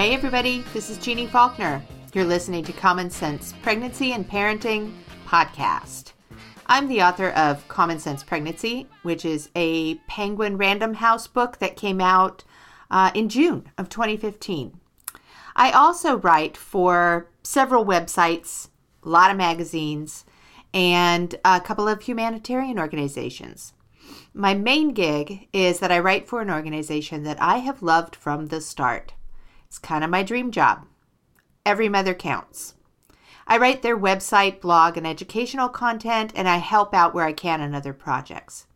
Hey, everybody, this is Jeannie Faulkner. You're listening to Common Sense Pregnancy and Parenting Podcast. I'm the author of Common Sense Pregnancy, which is a Penguin Random House book that came out uh, in June of 2015. I also write for several websites, a lot of magazines, and a couple of humanitarian organizations. My main gig is that I write for an organization that I have loved from the start. It's kind of my dream job. Every Mother Counts. I write their website, blog, and educational content, and I help out where I can in other projects.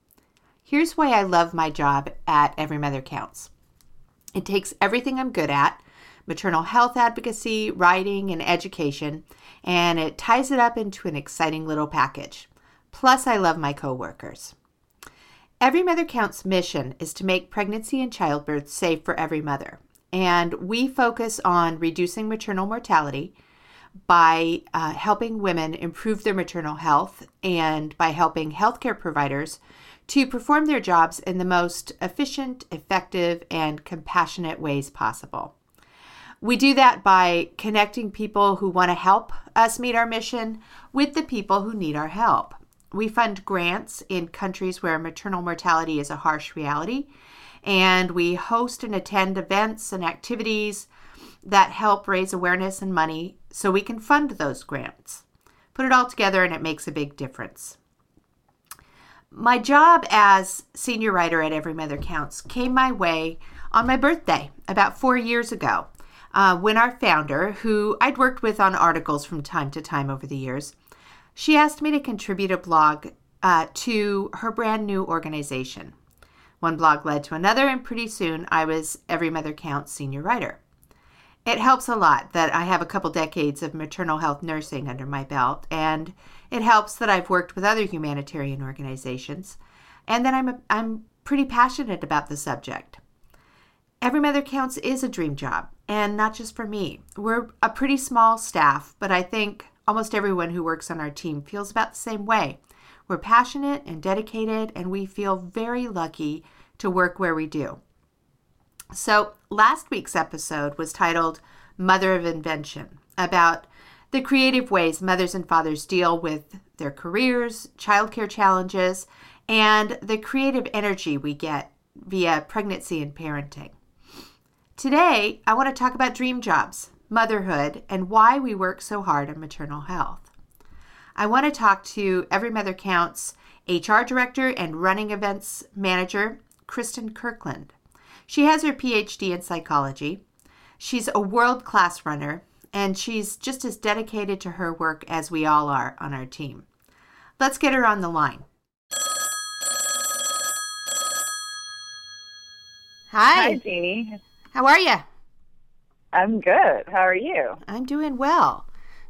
Here's why I love my job at Every Mother Counts it takes everything I'm good at maternal health advocacy, writing, and education, and it ties it up into an exciting little package. Plus, I love my coworkers. Every Mother Counts mission is to make pregnancy and childbirth safe for every mother and we focus on reducing maternal mortality by uh, helping women improve their maternal health and by helping healthcare providers to perform their jobs in the most efficient, effective, and compassionate ways possible. We do that by connecting people who want to help us meet our mission with the people who need our help. We fund grants in countries where maternal mortality is a harsh reality and we host and attend events and activities that help raise awareness and money so we can fund those grants. Put it all together and it makes a big difference. My job as senior writer at Every Mother Counts came my way on my birthday about four years ago uh, when our founder, who I'd worked with on articles from time to time over the years, she asked me to contribute a blog uh, to her brand new organization. One blog led to another, and pretty soon I was Every Mother Counts senior writer. It helps a lot that I have a couple decades of maternal health nursing under my belt, and it helps that I've worked with other humanitarian organizations, and that I'm, a, I'm pretty passionate about the subject. Every Mother Counts is a dream job, and not just for me. We're a pretty small staff, but I think almost everyone who works on our team feels about the same way. We're passionate and dedicated, and we feel very lucky to work where we do. So, last week's episode was titled Mother of Invention about the creative ways mothers and fathers deal with their careers, childcare challenges, and the creative energy we get via pregnancy and parenting. Today, I want to talk about dream jobs, motherhood, and why we work so hard on maternal health. I want to talk to Every Mother Counts HR Director and Running Events Manager, Kristen Kirkland. She has her PhD in psychology. She's a world class runner, and she's just as dedicated to her work as we all are on our team. Let's get her on the line. Hi. Hi, Jeannie. How are you? I'm good. How are you? I'm doing well.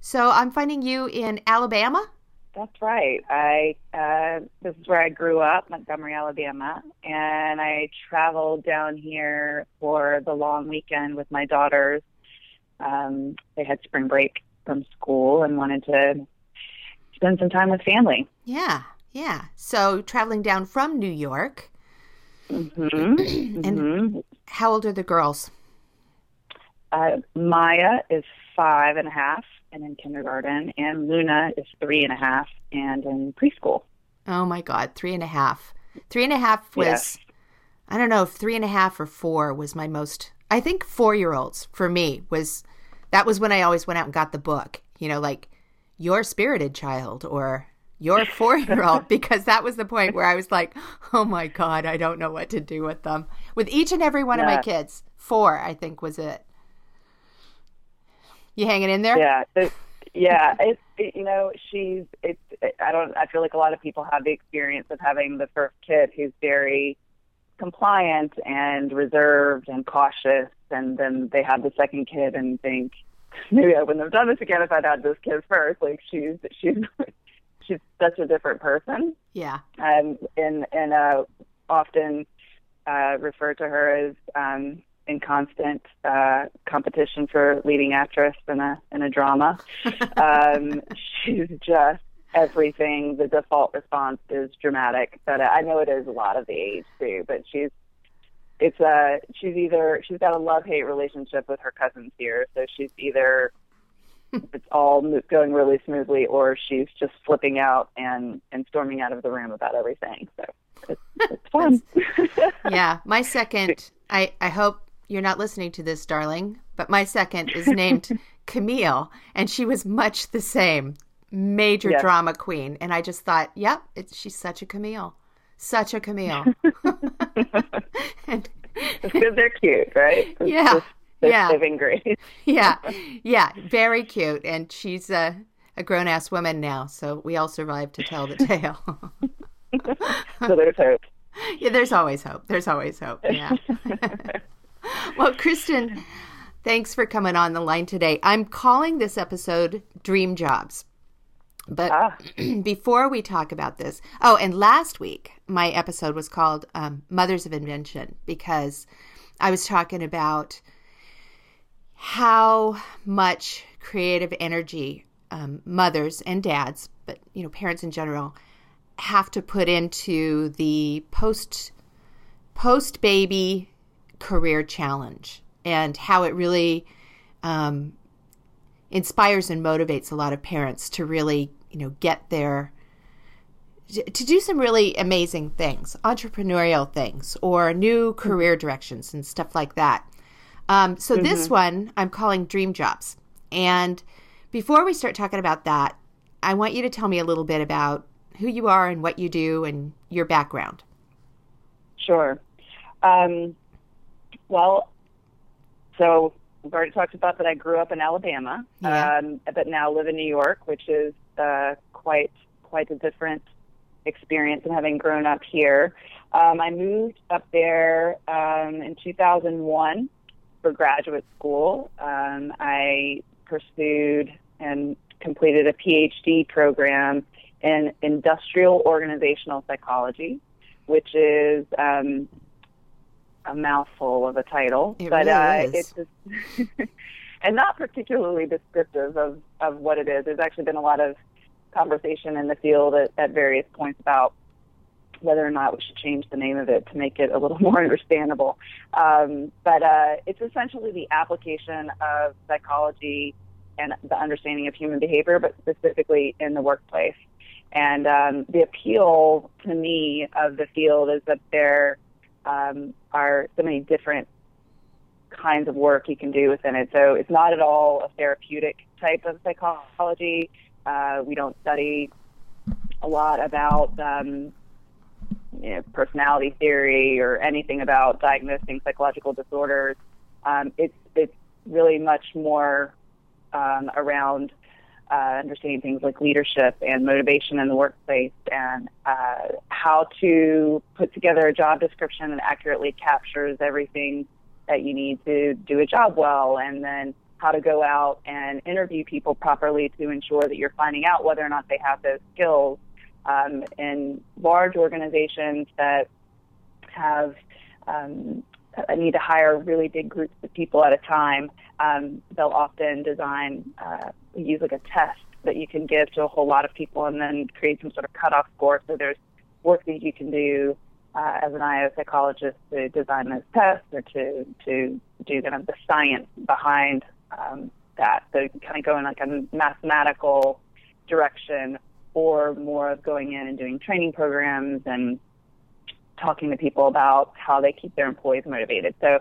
So I'm finding you in Alabama? That's right. I uh, this is where I grew up, Montgomery, Alabama, and I traveled down here for the long weekend with my daughters. Um, they had spring break from school and wanted to spend some time with family. Yeah, yeah. So traveling down from New York. Mm-hmm. and mm-hmm. how old are the girls? Uh, Maya is five and a half and in kindergarten, and Luna is three and a half and in preschool. Oh my God, three and a half. Three and a half was, Yes. I don't know if three and a half or four was my most, I think four year olds for me was, that was when I always went out and got the book, you know, like your spirited child or your four year old, because that was the point where I was like, oh my God, I don't know what to do with them. With each and every one of my kids, four, I think was it. You hanging in there? Yeah, it, yeah. It's it, you know she's it's it, I don't I feel like a lot of people have the experience of having the first kid who's very compliant and reserved and cautious, and then they have the second kid and think maybe I wouldn't have done this again if I'd had this kid first. Like she's she's she's such a different person, Yeah. um, and and uh, often uh, refer to her as um, in constant uh, competition for leading actress in a in a drama. um, she's just everything. The default response is dramatic, but I know it is a lot of the age too. But she's it's a she's either she's got a love hate relationship with her cousins here, so she's either it's all going really smoothly, or she's just flipping out and and storming out of the room about everything. So it's, it's fun. yeah, my second. I I hope you're not listening to this, darling, but my second is named Camille, and she was much the same. Major yes. drama queen, and I just thought, yep, it's, she's such a Camille, such a Camille. and, because they're cute, right? It's yeah, just, yeah, living grace. yeah, yeah, very cute, and she's a a grown ass woman now, so we all survived to tell the tale. so there's hope. Yeah, there's always hope. There's always hope. Yeah. well, Kristen, thanks for coming on the line today. I'm calling this episode Dream Jobs. But ah. before we talk about this, oh, and last week my episode was called um, Mothers of Invention because I was talking about how much creative energy um, mothers and dads, but you know parents in general, have to put into the post post baby career challenge and how it really um, inspires and motivates a lot of parents to really, you know, get their to do some really amazing things, entrepreneurial things, or new career directions and stuff like that. Um, so mm-hmm. this one I'm calling Dream Jobs. And before we start talking about that, I want you to tell me a little bit about who you are and what you do and your background. Sure. Um, well, so we've already talked about that I grew up in Alabama, yeah. um, but now live in New York, which is uh, quite quite a different experience than having grown up here. Um, I moved up there um, in 2001 for graduate school. Um, I pursued and completed a PhD program in industrial organizational psychology, which is um, a mouthful of a title, it but really uh, it's just, and not particularly descriptive of of what it is. There's actually been a lot of conversation in the field at, at various points about whether or not we should change the name of it to make it a little more understandable. Um, but uh, it's essentially the application of psychology and the understanding of human behavior, but specifically in the workplace. And um, the appeal to me of the field is that there um, are so many different kinds of work you can do within it. So it's not at all a therapeutic type of psychology. Uh, we don't study a lot about um, you know, personality theory or anything about diagnosing psychological disorders. Um, it's it's really much more um, around uh, understanding things like leadership and motivation in the workplace and uh, how to put together a job description that accurately captures everything that you need to do a job well and then how to go out and interview people properly to ensure that you're finding out whether or not they have those skills. Um, in large organizations that have um, need to hire really big groups of people at a time um, they'll often design, uh, use like a test that you can give to a whole lot of people and then create some sort of cutoff score. So there's work that you can do uh, as an IO psychologist to design those tests or to, to do kind of the science behind um, that. So you can kind of go in like a mathematical direction or more of going in and doing training programs and talking to people about how they keep their employees motivated. So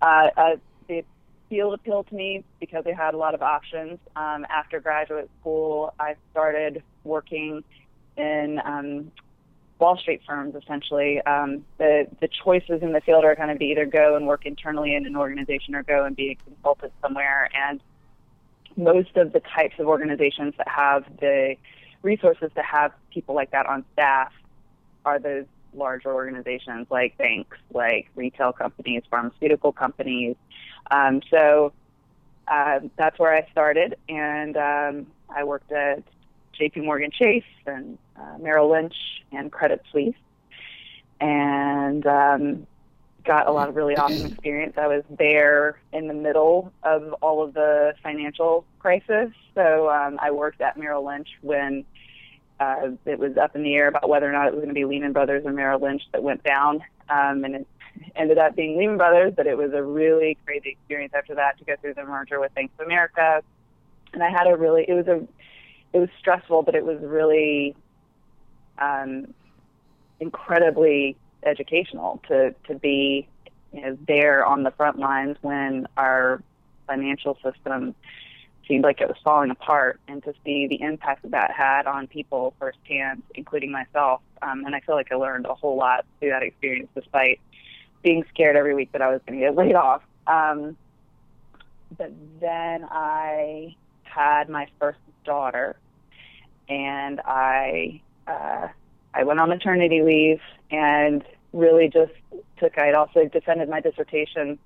uh, uh, the field appealed to me because they had a lot of options. Um, after graduate school, I started working in um, Wall Street firms. Essentially, um, the the choices in the field are going to either go and work internally in an organization or go and be a consultant somewhere. And most of the types of organizations that have the resources to have people like that on staff are those larger organizations like banks, like retail companies, pharmaceutical companies. Um, so uh, that's where I started, and um, I worked at J.P. Morgan Chase and uh, Merrill Lynch and Credit Suisse, and um, got a lot of really awesome experience. I was there in the middle of all of the financial crisis, so um, I worked at Merrill Lynch when uh, it was up in the air about whether or not it was going to be Lehman Brothers or Merrill Lynch that went down, um, and it, ended up being Lehman Brothers, but it was a really crazy experience after that to go through the merger with Bank of America. And I had a really, it was a, it was stressful, but it was really um, incredibly educational to to be you know, there on the front lines when our financial system seemed like it was falling apart, and to see the impact that that had on people firsthand, including myself. Um, and I feel like I learned a whole lot through that experience, despite being scared every week that I was going to get laid off. Um, but then I had my first daughter, and I uh, I went on maternity leave and really just took. I had also defended my dissertation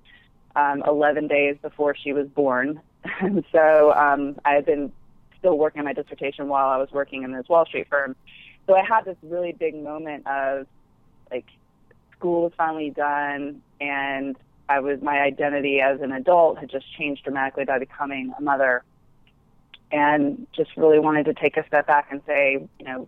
um, 11 days before she was born, and so um, I had been still working on my dissertation while I was working in this Wall Street firm. So I had this really big moment of like school was finally done and I was my identity as an adult had just changed dramatically by becoming a mother and just really wanted to take a step back and say, you know,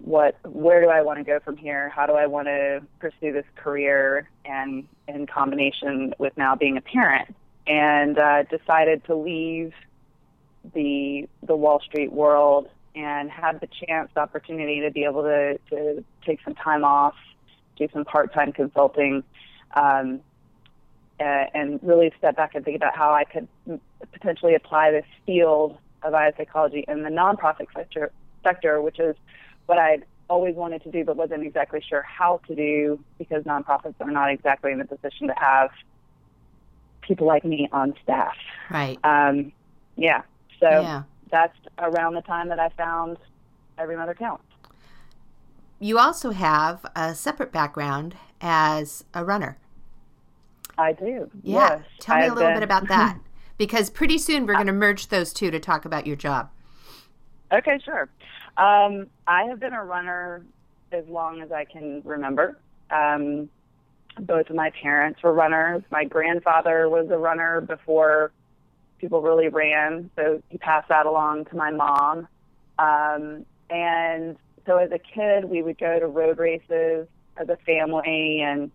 what where do I want to go from here? How do I want to pursue this career and in combination with now being a parent? And uh, decided to leave the the Wall Street world and had the chance, opportunity to be able to to take some time off, do some part time consulting, um, and really step back and think about how I could potentially apply this field of IO psychology in the nonprofit sector, sector, which is what I'd always wanted to do, but wasn't exactly sure how to do because nonprofits are not exactly in the position to have people like me on staff. Right. Um, yeah. So Yeah. that's around the time that I found Every Mother Counts. You also have a separate background as a runner. I do. Yeah. Yes. Tell me a I've little been- bit about that. Because pretty soon we're going to merge those two to talk about your job. Okay, sure. Um, I have been a runner as long as I can remember. Um, both of my parents were runners. My grandfather was a runner before people really ran, so he passed that along to my mom. Um, and so as a kid, we would go to road races as a family, and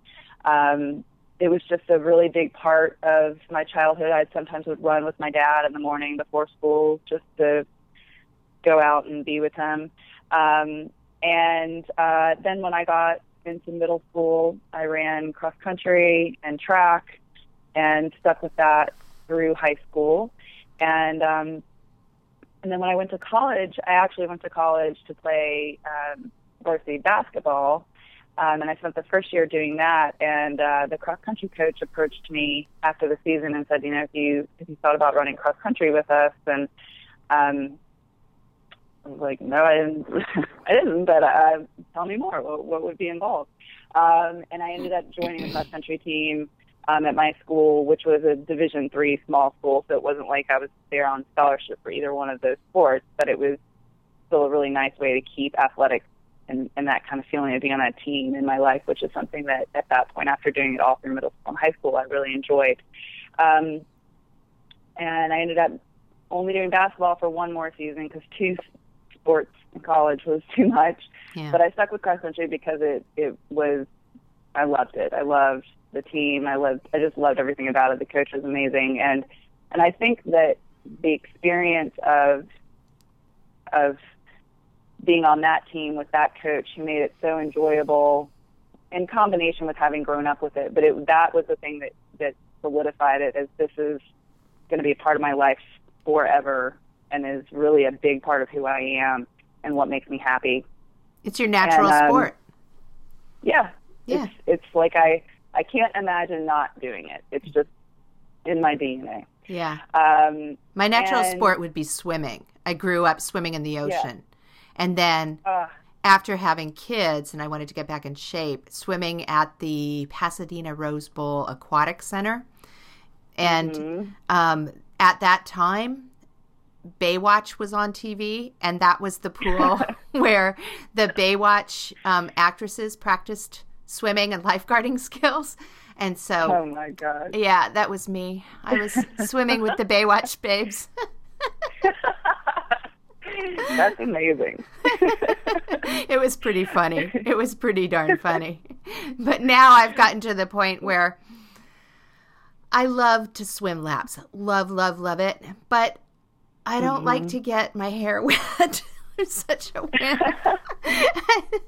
um, it was just a really big part of my childhood. I sometimes would run with my dad in the morning before school just to go out and be with him. Um, and uh, then when I got into middle school, I ran cross country and track and stuck with that through high school. And um, and then when I went to college, I actually went to college to play um, varsity basketball. Um, and I spent the first year doing that. And uh, the cross country coach approached me after the season and said, you know, if you if you thought about running cross country with us, and um, I was like, no, I didn't. I didn't. But uh, tell me more. What, what would be involved? Um, and I ended up joining the cross country team um, at my school, which was a Division three small school. So it wasn't like I was there on scholarship for either one of those sports, but it was still a really nice way to keep athletics and, and that kind of feeling of being on a team in my life, which is something that at that point, after doing it all through middle school and high school, I really enjoyed. Um, and I ended up only doing basketball for one more season because two sports in college was too much. Yeah. But I stuck with cross country because it it was I loved it. I loved the team. I loved I just loved everything about it. The coach was amazing and and I think that the experience of of being on that team with that coach who made it so enjoyable in combination with having grown up with it. But it that was the thing that that solidified it as this is going to be a part of my life forever and is really a big part of who I am and what makes me happy. It's your natural And, um, sport. Yeah. Yeah. It's it's like I I can't imagine not doing it. It's just in my DNA. Yeah. Um My natural and- sport would be swimming. I grew up swimming in the ocean. And then uh, after having kids and I wanted to get back in shape, swimming at the Pasadena Rose Bowl Aquatic Center. And mhm. um, at that time, Baywatch was on TV, and that was the pool where the Baywatch um, actresses practiced swimming and lifeguarding skills. And so, oh my god. yeah, that was me. I was swimming with the Baywatch babes. That's amazing. it was pretty funny. It was pretty darn funny. But now I've gotten to the point where I love to swim laps. Love, love, love it. But I don't mm-hmm. like to get my hair wet. I'm such a wimp.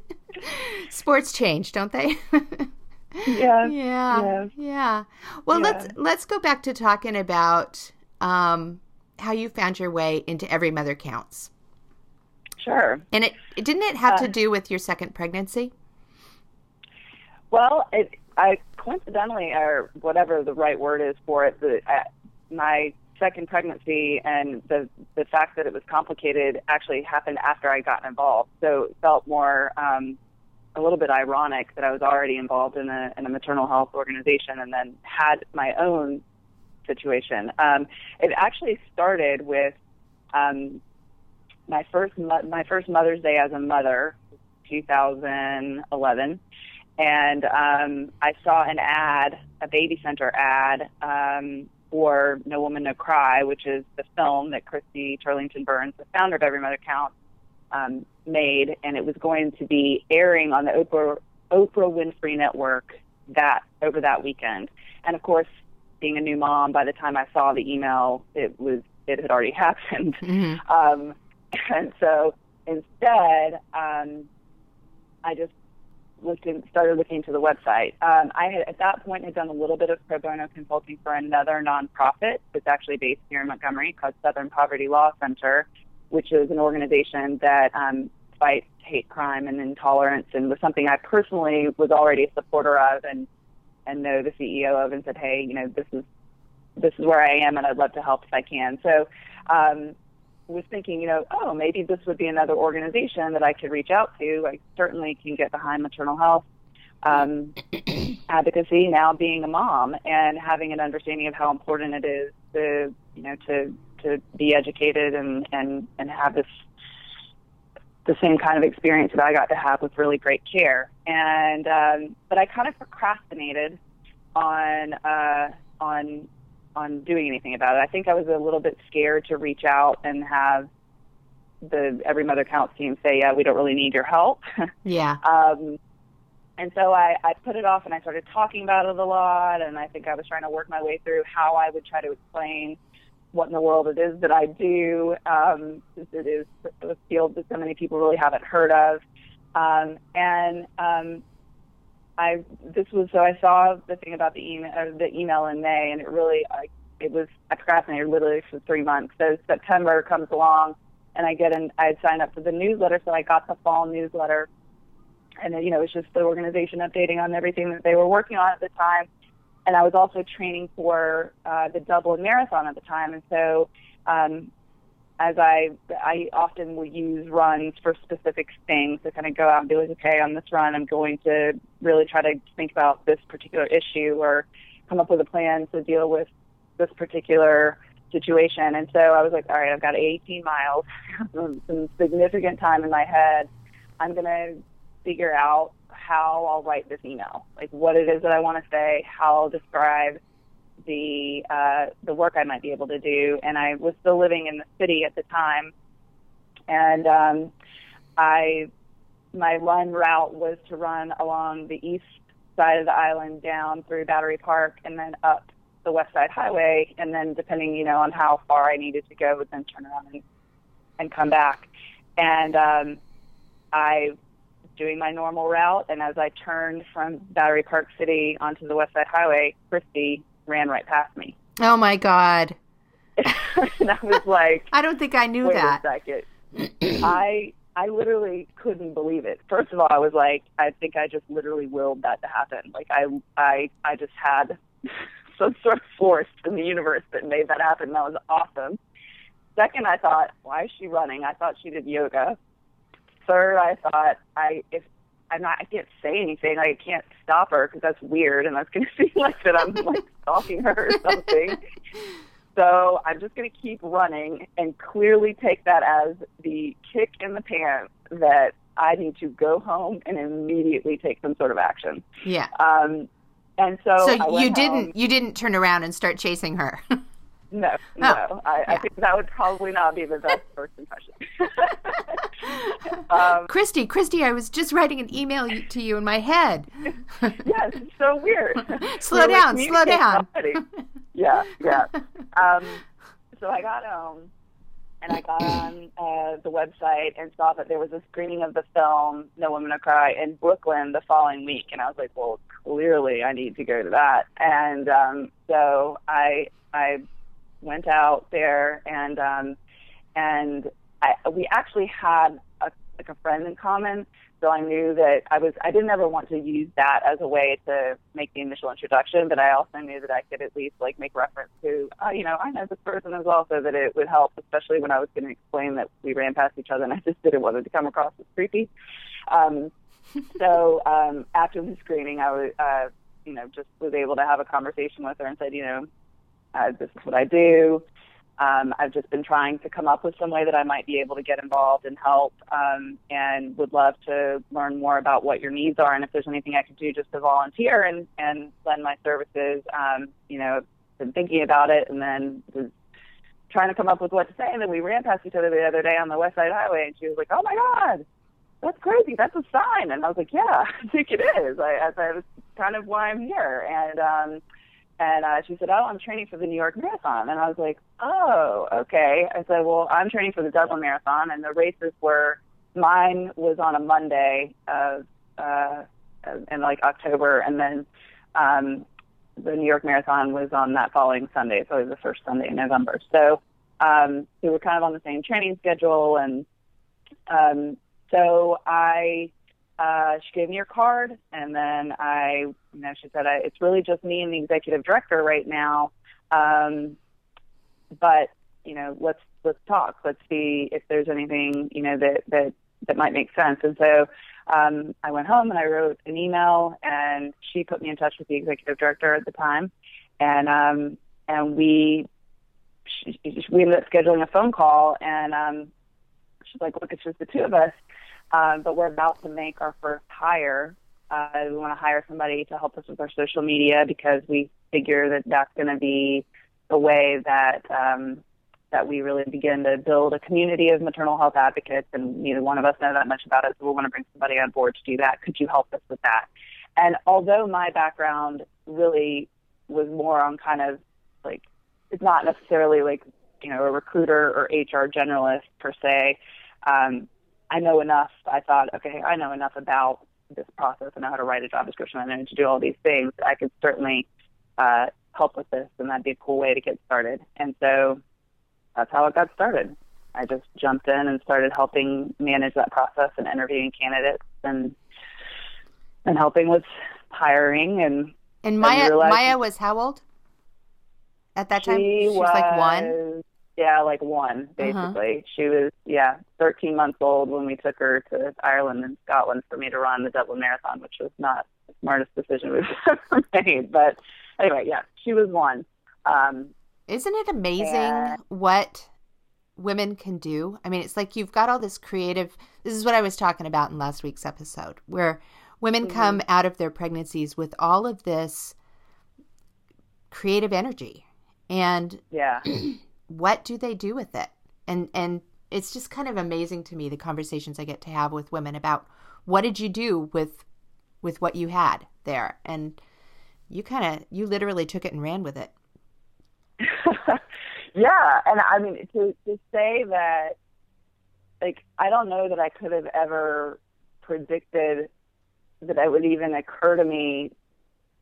Sports change, don't they? yeah. Yeah. Yeah. Well, yeah. let's let's go back to talking about um, how you found your way into Every Mother Counts. Sure. And it didn't it have uh, to do with your second pregnancy? Well, it I coincidentally, or whatever the right word is for it, the, uh, my second pregnancy and the the fact that it was complicated actually happened after I got involved. So it felt more um, a little bit ironic that I was already involved in a in a maternal health organization and then had my own situation. Um, it actually started with um, my first mo- my first Mother's Day as a mother, 2011, and um, I saw an ad, a baby center ad um, for No Woman No Cry, which is the film that Christy Turlington Burns, the founder of Every Mother Counts, um, made, and it was going to be airing on the Oprah Oprah Winfrey Network that over that weekend. And of course, being a new mom, by the time I saw the email, it was it had already happened. Mm-hmm. Um, and so instead, um, I just looked and started looking into the website. Um, I had at that point had done a little bit of pro bono consulting for another nonprofit that's actually based here in Montgomery called Southern Poverty Law Center, which is an organization that um, fights hate crime and intolerance, and was something I personally was already a supporter of, and and know the CEO of, and said, hey, you know, this is this is where I am, and I'd love to help if I can. So. Um, was thinking, you know, oh, maybe this would be another organization that I could reach out to. I certainly can get behind maternal health um, advocacy now being a mom and having an understanding of how important it is to, you know, to to be educated and and and have this the same kind of experience that I got to have with really great care. And um, but I kind of procrastinated on uh, on on doing anything about it. I think I was a little bit scared to reach out and have the Every Mother Counts team say, "Yeah, we don't really need your help." Yeah. um, and so I, I put it off and I started talking about it a lot. And I think I was trying to work my way through how I would try to explain what in the world it is that I do, um, it is a field that so many people really haven't heard of. Um, and um, I this was so I saw the thing about the email uh, the email in May, and it really I, it was I procrastinated literally for three months. So September comes along, and I get in. I had signed up for the newsletter, so I got the fall newsletter, and you know it was just the organization updating on everything that they were working on at the time. And I was also training for uh, the Dublin Marathon at the time, and so um, as I I often will use runs for specific things to kind of go out and be like, okay, on this run, I'm going to really try to think about this particular issue or come up with a plan to deal with this particular situation. And so I was like, all right, I've got 18 miles, some significant time in my head. I'm going to figure out how I'll write this email, like what it is that I want to say, how I'll describe the uh, the work I might be able to do. And I was still living in the city at the time, and um, I my run route was to run along the east side of the island down through Battery Park and then up the West Side Highway, and then depending you know on how far I needed to go, would then turn around and and come back. And um, I doing my normal route, and as I turned from Battery Park City onto the West Side Highway, Christy ran right past me. Oh my god! and I was like, I don't think I knew Wait that. A second. I I literally couldn't believe it. First of all, I was like, I think I just literally willed that to happen. Like I I I just had some sort of force in the universe that made that happen. That was awesome. Second, I thought, why is she running? I thought she did yoga. Third, I thought, I if I'm not, I can't say anything. I can't stop her because that's weird, and that's going to seem like that I'm like stalking her or something. so I'm just going to keep running and clearly take that as the kick in the pants that I need to go home and immediately take some sort of action. Yeah. Um, and so so you didn't you didn't turn around and start chasing her. No, no. I, yeah. I, think that would probably not be the best first impression. um, Christy, Christy, I was just writing an email to you in my head. yes, it's so weird. slow down, slow down. yeah, yeah. Um, so I got home and I got on uh, the website and saw that there was a screening of the film No Woman No Cry in Brooklyn the following week, and I was like, well, clearly I need to go to that. And um, so I I went out there and um, and I, we actually had a, like a friend in common so I knew that I was I didn't ever want to use that as a way to make the initial introduction, but I also knew that I could at least like make reference to uh, you know I know this person as well, so that it would help, especially when I was going to explain that we ran past each other and I just didn't want it to come across as creepy. Um, so um, after the screening, I was uh, you know just was able to have a conversation with her and said you know uh, this is what I do. Um, I've just been trying to come up with some way that I might be able to get involved and help, um, and would love to learn more about what your needs are and if there's anything I could do just to volunteer and and lend my services. Um, you know, been thinking about it, and then was trying to come up with what to say. And then we ran past each other the other day on the West Side Highway, and she was like, "Oh my God, that's crazy! That's a sign!" And I was like, "Yeah, I think it is. I, I, that's kind of why I'm here." And um, and uh, she said, "Oh, I'm training for the New York Marathon." And I was like, "Oh, okay." I said, "Well, I'm training for the Dublin Marathon, and the races were mine was on a Monday of uh, in like October, and then um, the New York Marathon was on that following Sunday, so it was the first Sunday in November. So um, we were kind of on the same training schedule, and um, so I uh, she gave me her card, and then I, you know, she said, I, "It's really just me and the executive director right now, um, but you know, let's let's talk. Let's see if there's anything, you know, that that that might make sense." And so um, I went home and I wrote an email, and she put me in touch with the executive director at the time, and um, and we she, we ended up scheduling a phone call, and um, she's like, "Look, it's just the two of us." Um, but we're about to make our first hire. Uh, we want to hire somebody to help us with our social media because we figure that that's going to be the way that um, that we really begin to build a community of maternal health advocates. And neither one of us know that much about it, so we want to bring somebody on board to do that. Could you help us with that? And although my background really was more on kind of like it's not necessarily like you know a recruiter or HR generalist per se. Um, I know enough. I thought, okay, I know enough about this process. I know how to write a job description. I know to do all these things. I could certainly uh, help with this, and that'd be a cool way to get started. And so that's how it got started. I just jumped in and started helping manage that process and interviewing candidates and and helping with hiring and and Maya and Maya was how old at that time? She, she was, was like one. Yeah, like one uh-huh. basically. Uh-huh. She was yeah, 13 months old when we took her to Ireland and Scotland for me to run the Dublin Marathon, which was not the smartest decision we've ever made. But anyway, yeah, she was one. Um, Isn't it amazing and, what women can do? I mean, it's like you've got all this creative. This is what I was talking about in last week's episode, where women mm-hmm. come out of their pregnancies with all of this creative energy and yeah what do they do with it? And and it's just kind of amazing to me the conversations I get to have with women about what did you do with with what you had there and you kind of you literally took it and ran with it yeah and i mean to to say that like i don't know that i could have ever predicted that it would even occur to me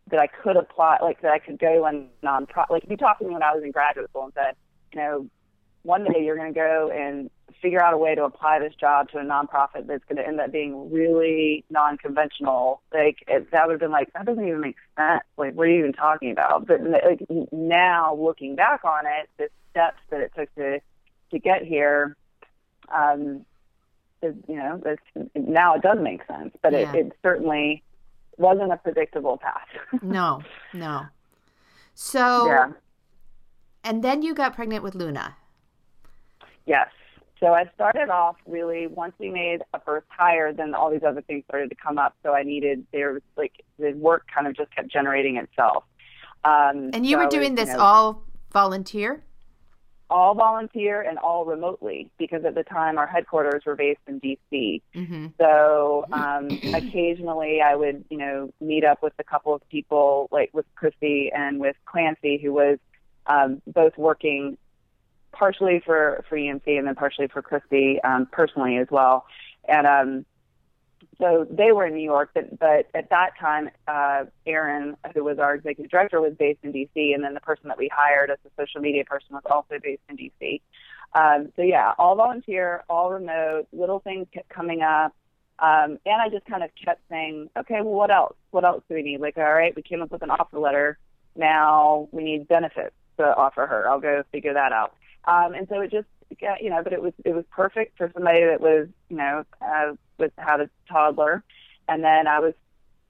that i could apply like that i could go and non-profit like you talked to me when i was in graduate school and said you know, one day you're going to go and figure out a way to apply this job to a nonprofit that's going to end up being really non-conventional. Like it, that would have been like that doesn't even make sense. Like what are you even talking about? But like now looking back on it, the steps that it took to to get here, um, is you know, it's, now it does make sense. But yeah. it, it certainly wasn't a predictable path. no, no. So yeah. And then you got pregnant with Luna. Yes. So I started off really once we made a first hire, then all these other things started to come up. So I needed there was like the work kind of just kept generating itself. Um, and you so were doing was, this you know, all volunteer? all volunteer and all remotely because at the time our headquarters were based in DC. Mm-hmm. So um, occasionally I would, you know, meet up with a couple of people, like with Christy and with Clancy, who was um, both working partially for for EMC and then partially for Christy um, personally as well. And um, so they were in New York, but, but at that time, uh, Aaron, who was our executive director, was based in DC, and then the person that we hired as a social media person was also based in DC. Um, so yeah, all volunteer, all remote. Little things kept coming up, um, and I just kind of kept saying, okay, well, what else? What else do we need? Like, all right, we came up with an offer letter. Now we need benefits to offer her. I'll go figure that out. Um, and so it just, you know, but it was it was perfect for somebody that was, you know, uh, with had a toddler, and then I was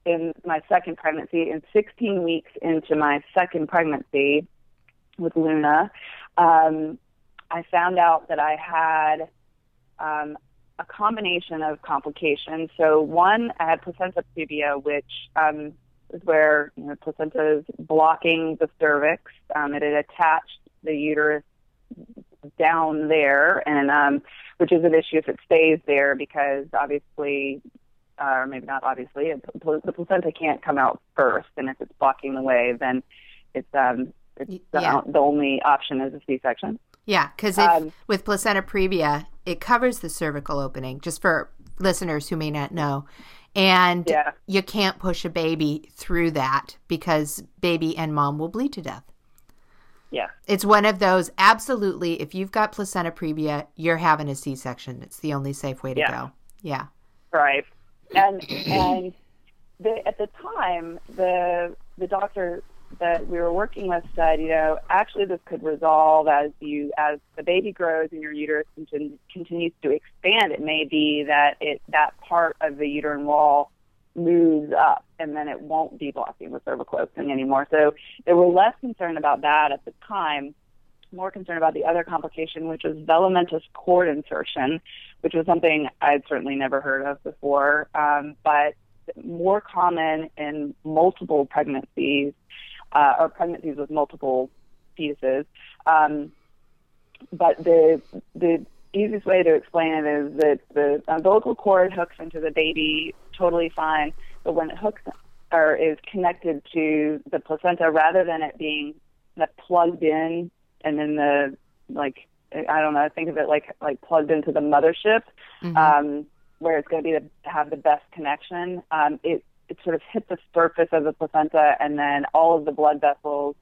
in my second pregnancy, and 16 weeks into my second pregnancy with Luna, um, I found out that I had um, a combination of complications. So one, I had placenta previa, which um, is where you know, placenta is blocking the cervix. Um, it had attached the uterus down there, and um, which is an issue if it stays there because obviously, uh, or maybe not obviously, it, the placenta can't come out first, and if it's blocking the way, then it's um, it's yeah. the, the only option is a C-section. Yeah, because um, with placenta previa, it covers the cervical opening. Just for listeners who may not know, and yeah. you can't push a baby through that because baby and mom will bleed to death. Yeah. It's one of those absolutely if you've got placenta previa, you're having a C-section. It's the only safe way to yeah. go. Yeah. Right. And and the, at the time the the doctor that we were working with said, you know, actually this could resolve as you as the baby grows and your uterus continues to expand. It may be that it that part of the uterine wall moves up and then it won't be blocking the cervical opening anymore. So they were less concerned about that at the time, more concerned about the other complication, which was velamentous cord insertion, which was something I'd certainly never heard of before, um, but more common in multiple pregnancies uh, or pregnancies with multiple fetuses. Um, but the the easiest way to explain it is that the umbilical cord hooks into the baby totally fine, but when it hooks or is connected to the placenta, rather than it being that plugged in and then the like, I don't know, think of it like like plugged into the mothership, mm-hmm. um, where it's going to be to have the best connection. Um, it it sort of hit the surface of the placenta, and then all of the blood vessels,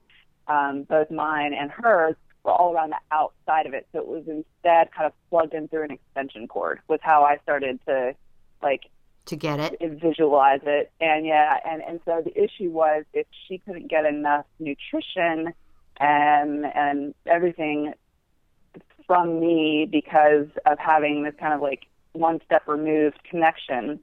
um, both mine and hers, were all around the outside of it. So it was instead kind of plugged in through an extension cord. Was how I started to like to get it visualize it and yeah and and so the issue was if she couldn't get enough nutrition and and everything from me because of having this kind of like one step removed connection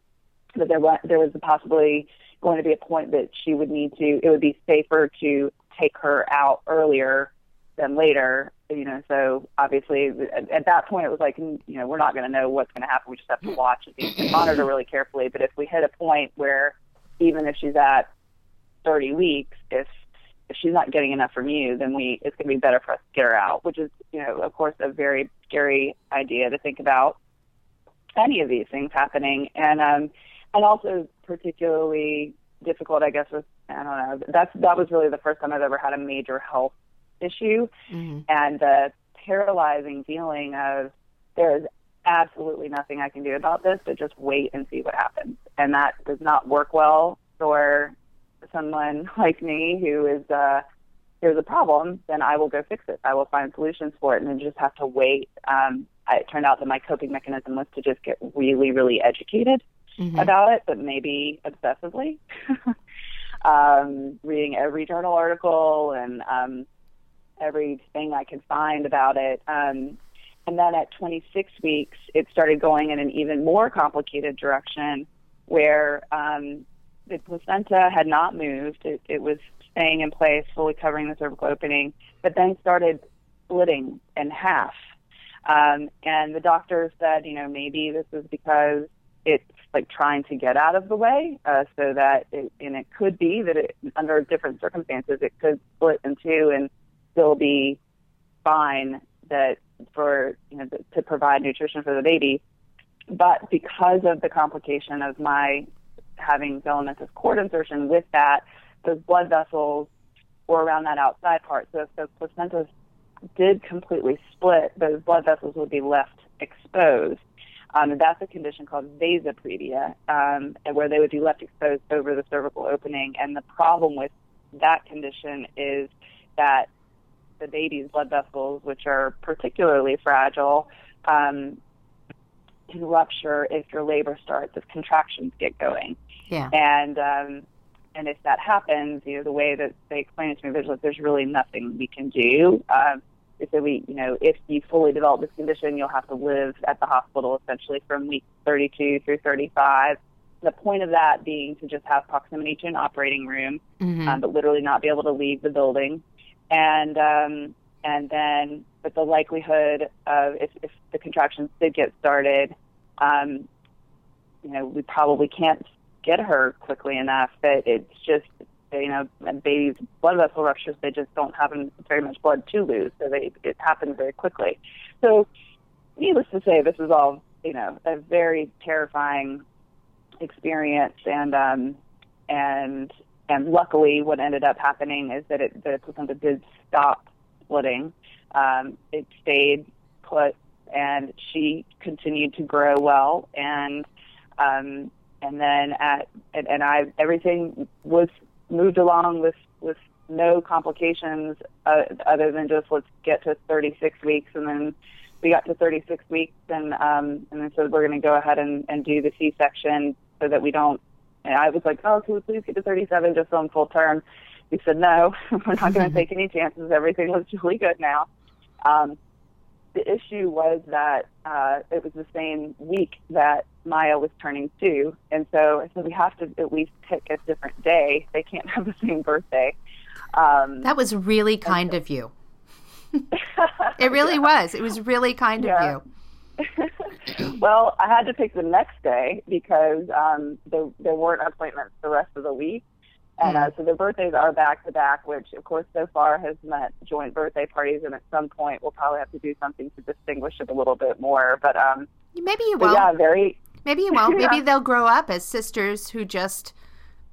that there was there was possibly going to be a point that she would need to it would be safer to take her out earlier than later you know, so obviously at, at that point it was like, you know, we're not going to know what's going to happen. We just have to watch and monitor really carefully. But if we hit a point where even if she's at 30 weeks, if if she's not getting enough from you, then we it's going to be better for us to get her out, which is, you know, of course, a very scary idea to think about any of these things happening, and um, and also particularly difficult, I guess, with I don't know. That's that was really the first time I've ever had a major health issue mm-hmm. and the paralyzing feeling of there is absolutely nothing I can do about this, but just wait and see what happens. And that does not work well for someone like me who is uh there's a problem, then I will go fix it. I will find solutions for it and then just have to wait. Um it turned out that my coping mechanism was to just get really, really educated mm-hmm. about it, but maybe obsessively. um, reading every journal article and um, everything I could find about it. Um, and then at 26 weeks, it started going in an even more complicated direction where um, the placenta had not moved. It, it was staying in place, fully covering the cervical opening, but then started splitting in half. Um, and the doctor said, you know, maybe this is because it's like trying to get out of the way, uh, so that it, and it could be that it, under different circumstances, it could split in two and still be fine, that for you know to provide nutrition for the baby. But because of the complication of my having velamentous cord insertion with that, those blood vessels were around that outside part. So if the placenta did completely split, those blood vessels would be left exposed. Um, and that's a condition called vasa previa, um, where they would be left exposed over the cervical opening. And the problem with that condition is that the baby's blood vessels, which are particularly fragile, um, can rupture if your labor starts, if contractions get going. Yeah. And um, and if that happens, you know, the way that they explain it to me, visually, there's really nothing we can do. Um, say we, you know, if you fully develop this condition, you'll have to live at the hospital essentially from week 32 through 35. The point of that being to just have proximity to an operating room, Mhm. um, but literally not be able to leave the building, and um, and then, but the likelihood of if, if the contractions did get started, um, you know, we probably can't get her quickly enough. That it's just you know, babies' blood vessel ruptures, they just don't have very much blood to lose, so they it happens very quickly. So, needless to say, this was all you know a very terrifying experience, and um, and and luckily, what ended up happening is that it, the placenta did stop splitting. Um, it stayed put, and she continued to grow well, and um, and then at and, and I everything was moved along with with no complications uh, other than just let's get to 36 weeks. And then we got to 36 weeks and um and then said we're going to go ahead and, and do the C-section so that we don't and I was like oh can we please get to 37 just on full term? He said no we're not going to take any chances. Everything looks really good now. Um the issue was that uh, it was the same week that Maya was turning two, and so I said we have to at least pick a different day. They can't have the same birthday. Um, That was really kind of you. It really was. It was really kind Yeah. of you. well, I had to pick the next day because um, there, there weren't appointments the rest of the week. And uh, so the birthdays are back to back, which of course so far has meant joint birthday parties, and at some point we'll probably have to do something to distinguish it a little bit more. But um, Maybe you won't. yeah, very Maybe you won't. Maybe Yeah. they'll grow up as sisters who just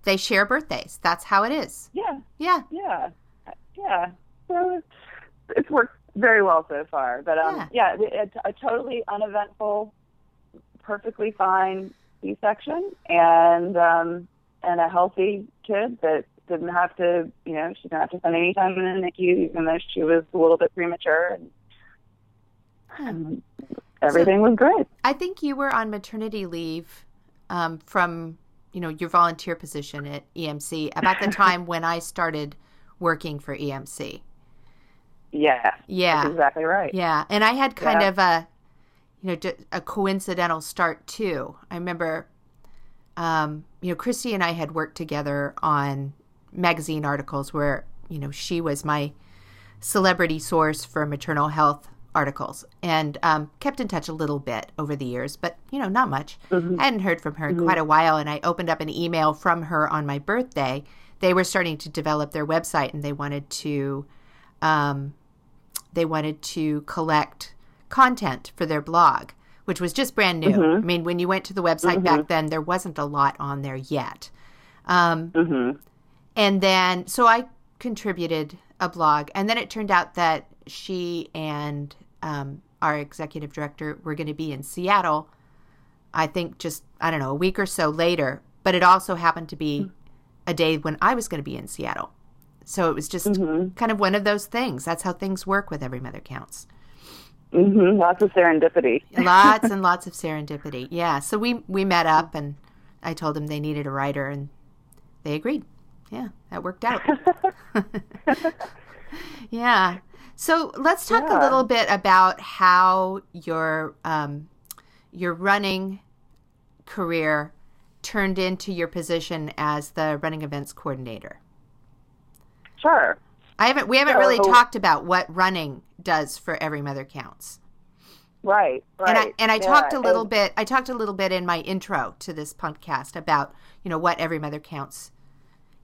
they share birthdays. That's how it is. yeah, Yeah. yeah, yeah. So it's, it's worked very well so far. But um, yeah, it, a, a totally uneventful, perfectly fine C-section, and um, and a healthy kid that didn't have to, you know, she didn't have to spend any time in the NICU, even though she was a little bit premature, and, and everything was great. I think you were on maternity leave um, from you know your volunteer position at EMC about the time when I started working for EMC. Yeah, Yeah. that's exactly right. Yeah, and I had kind Yeah. of a, you know, a coincidental start too. I remember, um, you know, Christy and I had worked together on magazine articles where you know she was my celebrity source for maternal health articles, and um, kept in touch a little bit over the years, but you know, not much. I hadn't heard from her in quite a while, and I opened up an email from her on my birthday. They were starting to develop their website, and they wanted to. Um, they wanted to collect content for their blog, which was just brand new. I mean, when you went to the website back then, there wasn't a lot on there yet. Um, Mm-hmm. and then, so I contributed a blog, and then it turned out that she and um, our executive director were going to be in Seattle. I think just I don't know a week or so later, but it also happened to be a day when I was going to be in Seattle. So it was just kind of one of those things. That's how things work with Every Mother Counts. Hmm Lots of serendipity. Lots and lots of serendipity. Yeah. So we we met up and I told them they needed a writer and they agreed. Yeah, that worked out. yeah. So let's talk a little bit about how your um, your running career turned into your position as the running events coordinator. Sure. I haven't we haven't really talked about what running does for Every Mother Counts. Right. Right. and I and I Yeah, talked a little and- bit. I talked a little bit in my intro to this podcast about you know what Every Mother Counts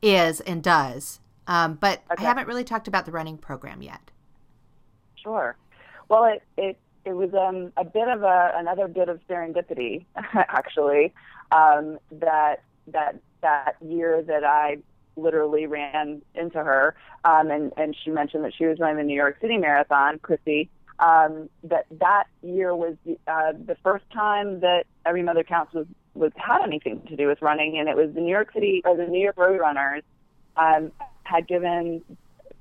is and does, um, but Okay. I haven't really talked about the running program yet. Sure. Well, it it it was um, a bit of a another bit of serendipity, actually. Um, that that that year that I literally ran into her, um, and and she mentioned that she was running the New York City Marathon, Chrissy. Um, that that year was the, uh, the first time that Every Mother Counts was was had anything to do with running, and it was the New York City or the New York Road Runners um, had given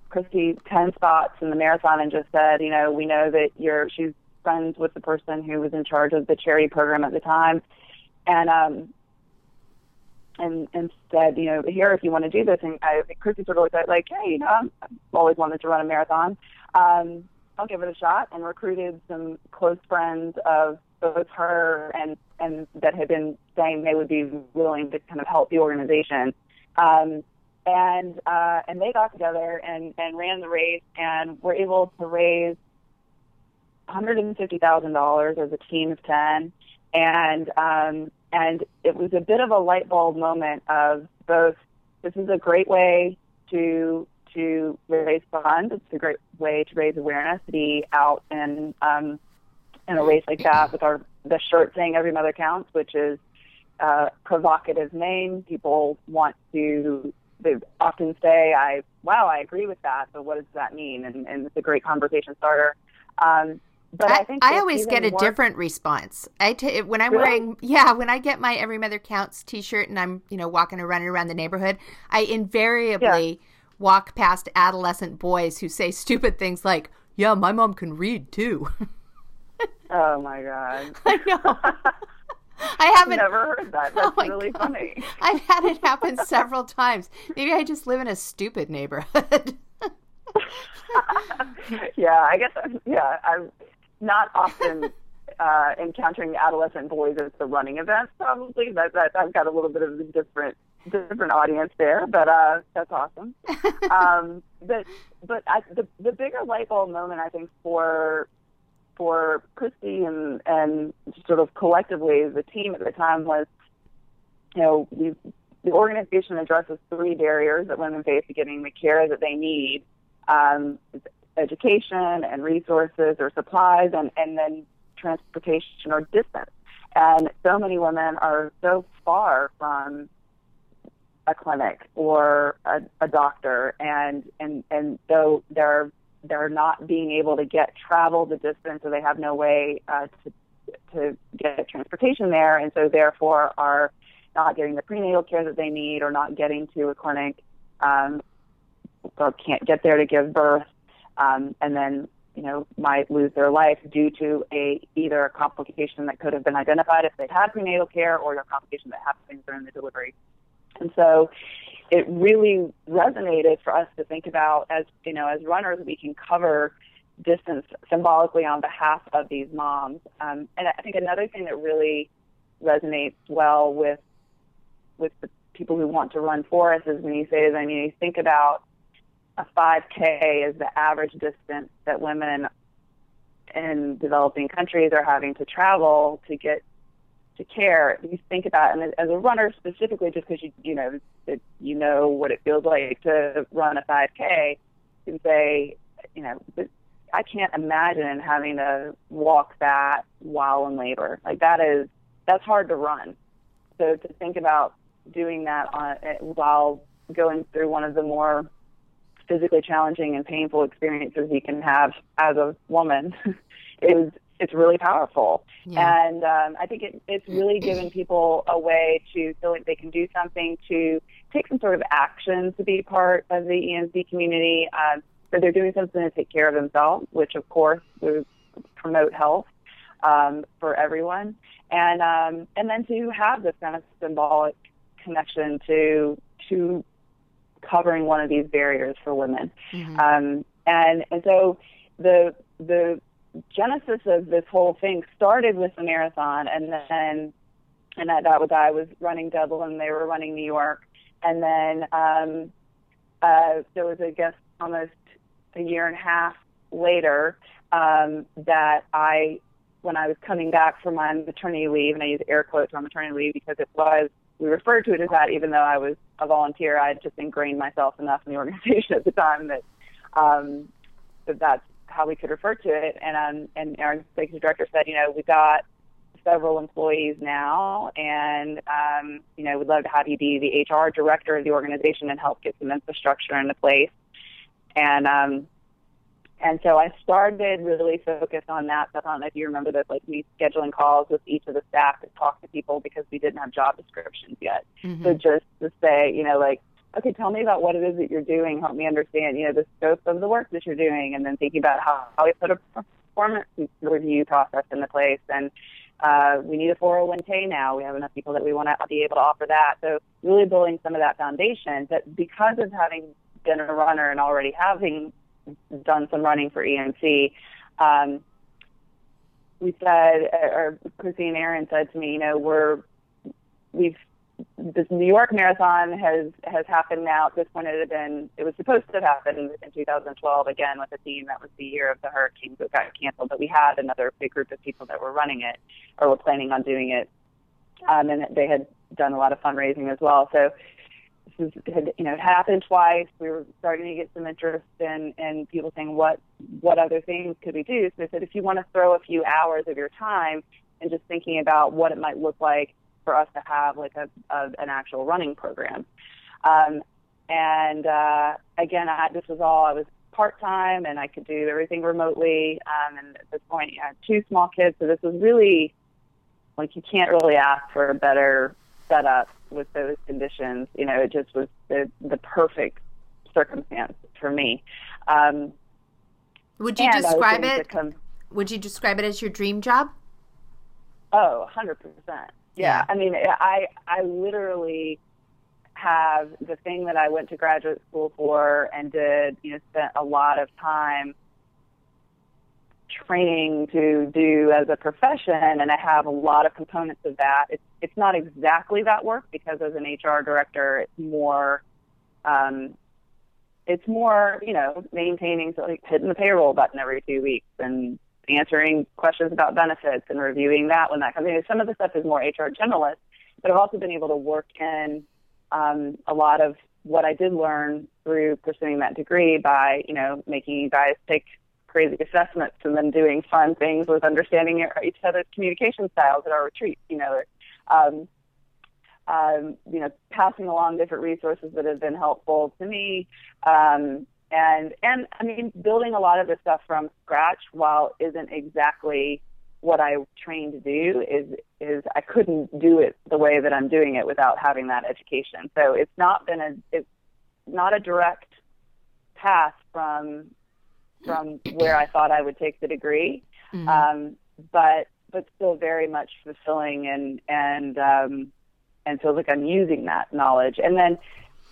Christy ten spots in the marathon and just said, you know, we know that you're she's friends with the person who was in charge of the charity program at the time, and um, and and said, you know, here if you want to do this, and I Christy sort of looked at like, hey, you know, I've always wanted to run a marathon. Um, I'll give it a shot, and recruited some close friends of both her and and that had been saying they would be willing to kind of help the organization. Um, and uh, and they got together and and ran the race and were able to raise $150,000 as a team of 10 and um, and it was a bit of a light bulb moment of both this is a great way to to raise funds it's a great way to raise awareness to be out in um, in a race like that with our the shirt saying every mother counts which is a provocative name people want to they often say, "I wow, I agree with that." But what does that mean? And, and it's a great conversation starter. Um, but I, I think I always get a more... different response. I t- when I'm really? wearing yeah, when I get my Every Mother Counts T-shirt and I'm you know walking or running around the neighborhood, I invariably yeah. walk past adolescent boys who say stupid things like, "Yeah, my mom can read too." oh my god! I know. I haven't never heard that. That's oh really God. funny. I've had it happen several times. Maybe I just live in a stupid neighborhood. yeah, I guess. Yeah, I'm not often uh, encountering adolescent boys at the running events. Probably that, that I've got a little bit of a different different audience there, but uh, that's awesome. um, but but I, the the bigger light bulb moment I think for for Christy and and sort of collectively the team at the time was, you know, we the organization addresses three barriers that women face to getting the care that they need. Um, education and resources or supplies and, and then transportation or distance. And so many women are so far from a clinic or a, a doctor and, and, and though they're they're not being able to get travel the distance, so they have no way uh, to to get transportation there, and so therefore are not getting the prenatal care that they need, or not getting to a clinic, um, or can't get there to give birth, um, and then you know might lose their life due to a either a complication that could have been identified if they'd had prenatal care, or a complication that happens during the delivery. And so it really resonated for us to think about as you know as runners we can cover distance symbolically on behalf of these moms um, and i think another thing that really resonates well with with the people who want to run for us is when you say I mean, you think about a 5k is the average distance that women in developing countries are having to travel to get to care. You think about, and as a runner specifically, just because you you know it, you know what it feels like to run a 5K, you say, you know, I can't imagine having to walk that while in labor. Like that is that's hard to run. So to think about doing that on, while going through one of the more physically challenging and painful experiences you can have as a woman is it's really powerful. Yeah. And um, I think it, it's really given people a way to feel like they can do something to take some sort of action to be part of the EMC community. Um, that they're doing something to take care of themselves, which of course would promote health um, for everyone, and um, and then to have this kind of symbolic connection to to covering one of these barriers for women. Mm-hmm. Um, and and so the the genesis of this whole thing started with the marathon, and then and that, that was I was running Dublin, they were running New York, and then um, uh, there was I guess almost a year and a half later um, that I when I was coming back from my maternity leave, and I use air quotes on maternity leave because it was we referred to it as that, even though I was a volunteer. I had just ingrained myself enough in the organization at the time that um, that that's how we could refer to it. And um, and our executive director said, you know, we've got several employees now, and um, you know, we'd love to have you be the HR director of the organization and help get some infrastructure into place. And um, and so I started really focused on that. I don't know if you remember this, like me scheduling calls with each of the staff to talk to people because we didn't have job descriptions yet. Mm-hmm. So just to say, you know, like, okay, tell me about what it is that you're doing. Help me understand, you know, the scope of the work that you're doing, and then thinking about how, how we put a performance review process into place. And uh, we need a 401k now. We have enough people that we want to be able to offer that. So really building some of that foundation. But because of having been a runner and already having done some running for EMC, um, we said, or Christine Aaron said to me, you know, we're we've this New York Marathon has has happened now. At this point, it had been it was supposed to have happened in 2012 again with a team. That was the year of the hurricane, that got canceled. But we had another big group of people that were running it or were planning on doing it, um, and they had done a lot of fundraising as well. So this had you know happened twice. We were starting to get some interest in in people saying what what other things could we do. So they said if you want to throw a few hours of your time and just thinking about what it might look like for us to have like a, a an actual running program. Um, and uh, again, I, this was all I was part time, and I could do everything remotely. Um, and at this point, I had two small kids, so this was really like you can't really ask for a better setup with those conditions. You know, it just was the the perfect circumstance for me. Um, would you describe it? Come, would you describe it as your dream job? Oh, 100%. Yeah. I mean, I I literally have the thing that I went to graduate school for and did, you know, spent a lot of time training to do as a profession and I have a lot of components of that. It's it's not exactly that work because as an HR director it's more um it's more, you know, maintaining so like hitting the payroll button every two weeks and answering questions about benefits and reviewing that when that comes in. Some of the stuff is more HR generalist, but I've also been able to work in um, a lot of what I did learn through pursuing that degree by, you know, making you guys take crazy assessments and then doing fun things with understanding each other's communication styles at our retreat, you know, um, um, you know, passing along different resources that have been helpful to me, um, and and I mean building a lot of this stuff from scratch while isn't exactly what I trained to do is is I couldn't do it the way that I'm doing it without having that education. So it's not been a it's not a direct path from from where I thought I would take the degree, mm-hmm. um, but but still very much fulfilling and and um, and so like I'm using that knowledge and then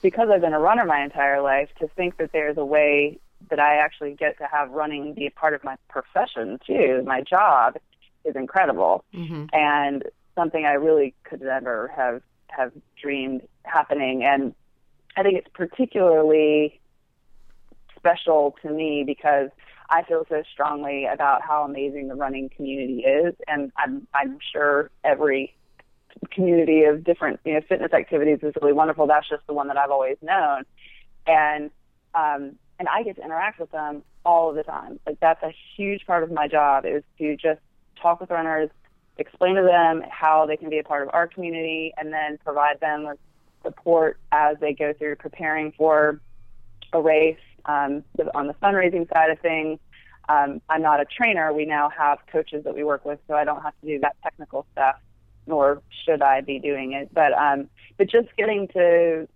because I've been a runner my entire life, to think that there's a way that I actually get to have running be a part of my profession too, my job, is incredible, mm-hmm. and something I really could never have have dreamed happening. And I think it's particularly special to me because I feel so strongly about how amazing the running community is, and I'm I'm sure every community of different you know fitness activities is really wonderful. That's just the one that I've always known, and um, and I get to interact with them all of the time. Like that's a huge part of my job is to just talk with runners, explain to them how they can be a part of our community, and then provide them with support as they go through preparing for a race. Um, on the fundraising side of things, um, I'm not a trainer. We now have coaches that we work with, so I don't have to do that technical stuff nor should I be doing it. But um, but just getting to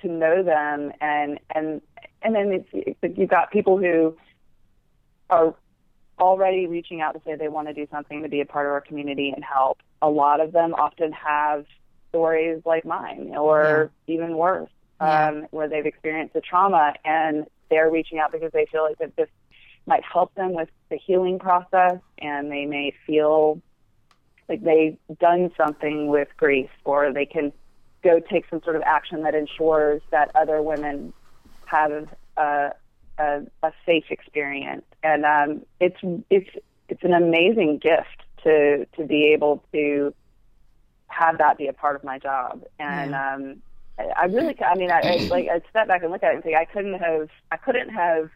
to know them and and and then it's, you've got people who are already reaching out to say they want to do something to be a part of our community and help. A lot of them often have stories like mine or yeah. even worse, yeah. um, where they've experienced a trauma and they're reaching out because they feel like that this might help them with the healing process and they may feel like they've done something with grief or they can go take some sort of action that ensures that other women have a, a, a safe experience. And um, it's it's it's an amazing gift to to be able to have that be a part of my job. And yeah. um, I, really, I mean, I, I like I step back and look at it and say I couldn't have I couldn't have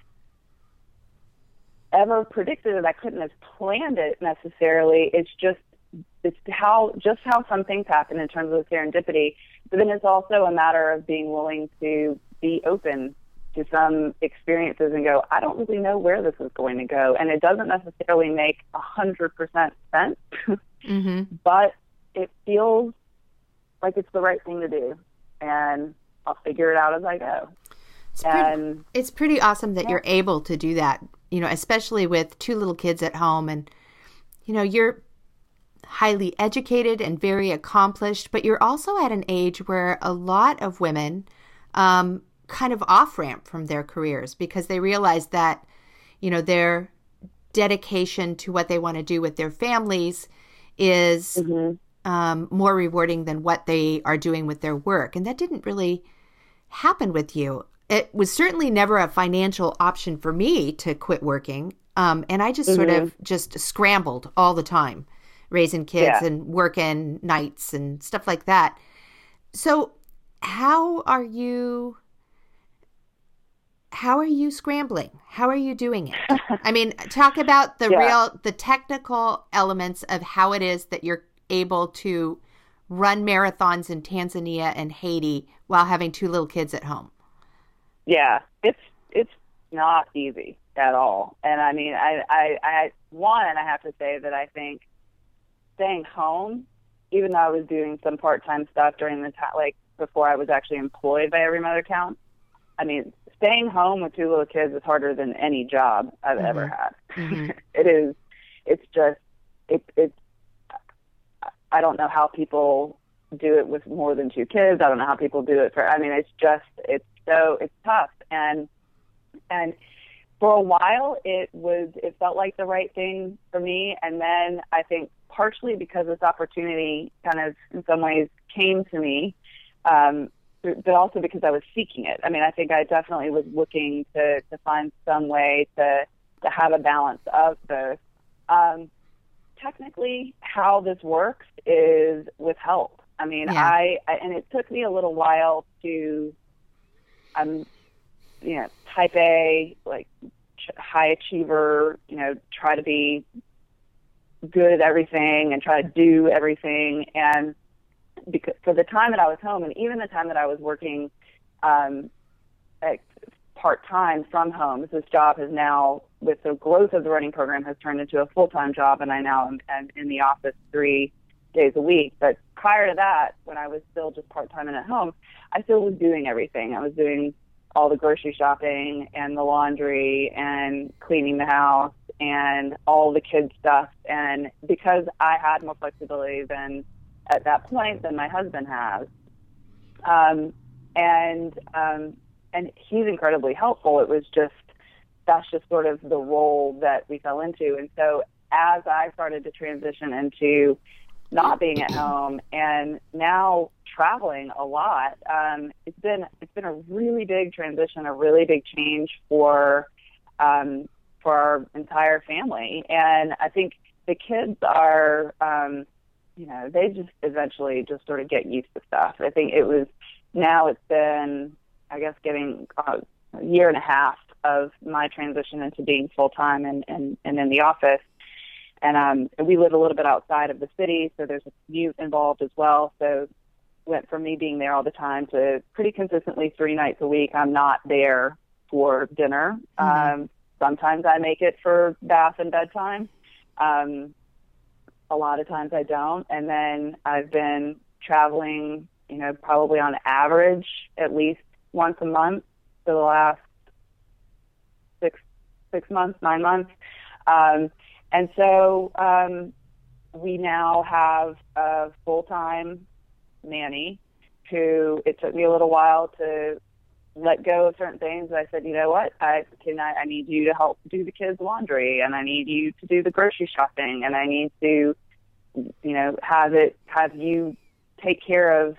ever predicted it. I couldn't have planned it necessarily. It's just it's how just how some things happen in terms of serendipity. But then it's also a matter of being willing to be open to some experiences and go, I don't really know where this is going to go. And it doesn't necessarily make a hundred percent sense. mm-hmm. But it feels like it's the right thing to do. And I'll figure it out as I go. It's and pretty, it's pretty awesome that yeah. you're able to do that, you know, especially with two little kids at home and you know, you're highly educated and very accomplished, but you're also at an age where a lot of women um, kind of off ramp from their careers because they realize that, you know, their dedication to what they want to do with their families is mm-hmm. Um, more rewarding than what they are doing with their work. And that didn't really happen with you. It was certainly never a financial option for me to quit working. Um, and I just mm-hmm. sort of just scrambled all the time, raising kids yeah. and working nights and stuff like that. So, how are you how are you scrambling? How are you doing it? I mean, talk about the yeah. real, the technical elements of how it is that you're able to run marathons in Tanzania and Haiti while having two little kids at home. Yeah, it's it's not easy at all. And I mean, I I, I one, I have to say that I think staying home, even though I was doing some part time stuff during the time, like before I was actually employed by Every Mother Counts. I mean, staying home with two little kids is harder than any job I've mm-hmm. ever had. Mm-hmm. it is. It's just. It. It's. I don't know how people do it with more than two kids. I don't know how people do it for. I mean, it's just. It's so. It's tough and and for a while it was it felt like the right thing for me and then i think partially because this opportunity kind of in some ways came to me um, but also because I was seeking it. I mean, I think I definitely was looking to to find some way to to have a balance of both. Um, technically, how this works is with help. I mean, yeah. I, I and it took me a little while to, um, you know, type A, like high achiever, you know, try to be good at everything and try to do everything and because for the time that I was home, and even the time that I was working um, part time from home, this job has now, with the growth of the running program, has turned into a full time job, and I now am, am in the office three days a week. But prior to that, when I was still just part time and at home, I still was doing everything. I was doing all the grocery shopping and the laundry and cleaning the house and all the kids stuff. And because I had more flexibility than at that point than my husband has. Um, and um, and he's incredibly helpful. It was just that's just sort of the role that we fell into. And so as I started to transition into not being at home and now traveling a lot, um, it's been it's been a really big transition, a really big change for um, for our entire family. And I think the kids are um, you know, they just eventually just sort of get used to stuff. I think it was now it's been, I guess, getting uh, a year and a half of my transition into being full time and, and, and in the office. And um, we live a little bit outside of the city, so there's a commute involved as well. So went from me being there all the time to pretty consistently three nights a week. I'm not there for dinner. Mm-hmm. Um, sometimes I make it for bath and bedtime. Um, a lot of times I don't. And then I've been traveling, you know, probably on average at least once a month for the last six six months, nine months. Um, and so um, we now have a full time nanny who it took me a little while to let go of certain things. I said, you know what, I can I, I need you to help do the kids' laundry, and I need you to do the grocery shopping, and I need to, you know, have it have you take care of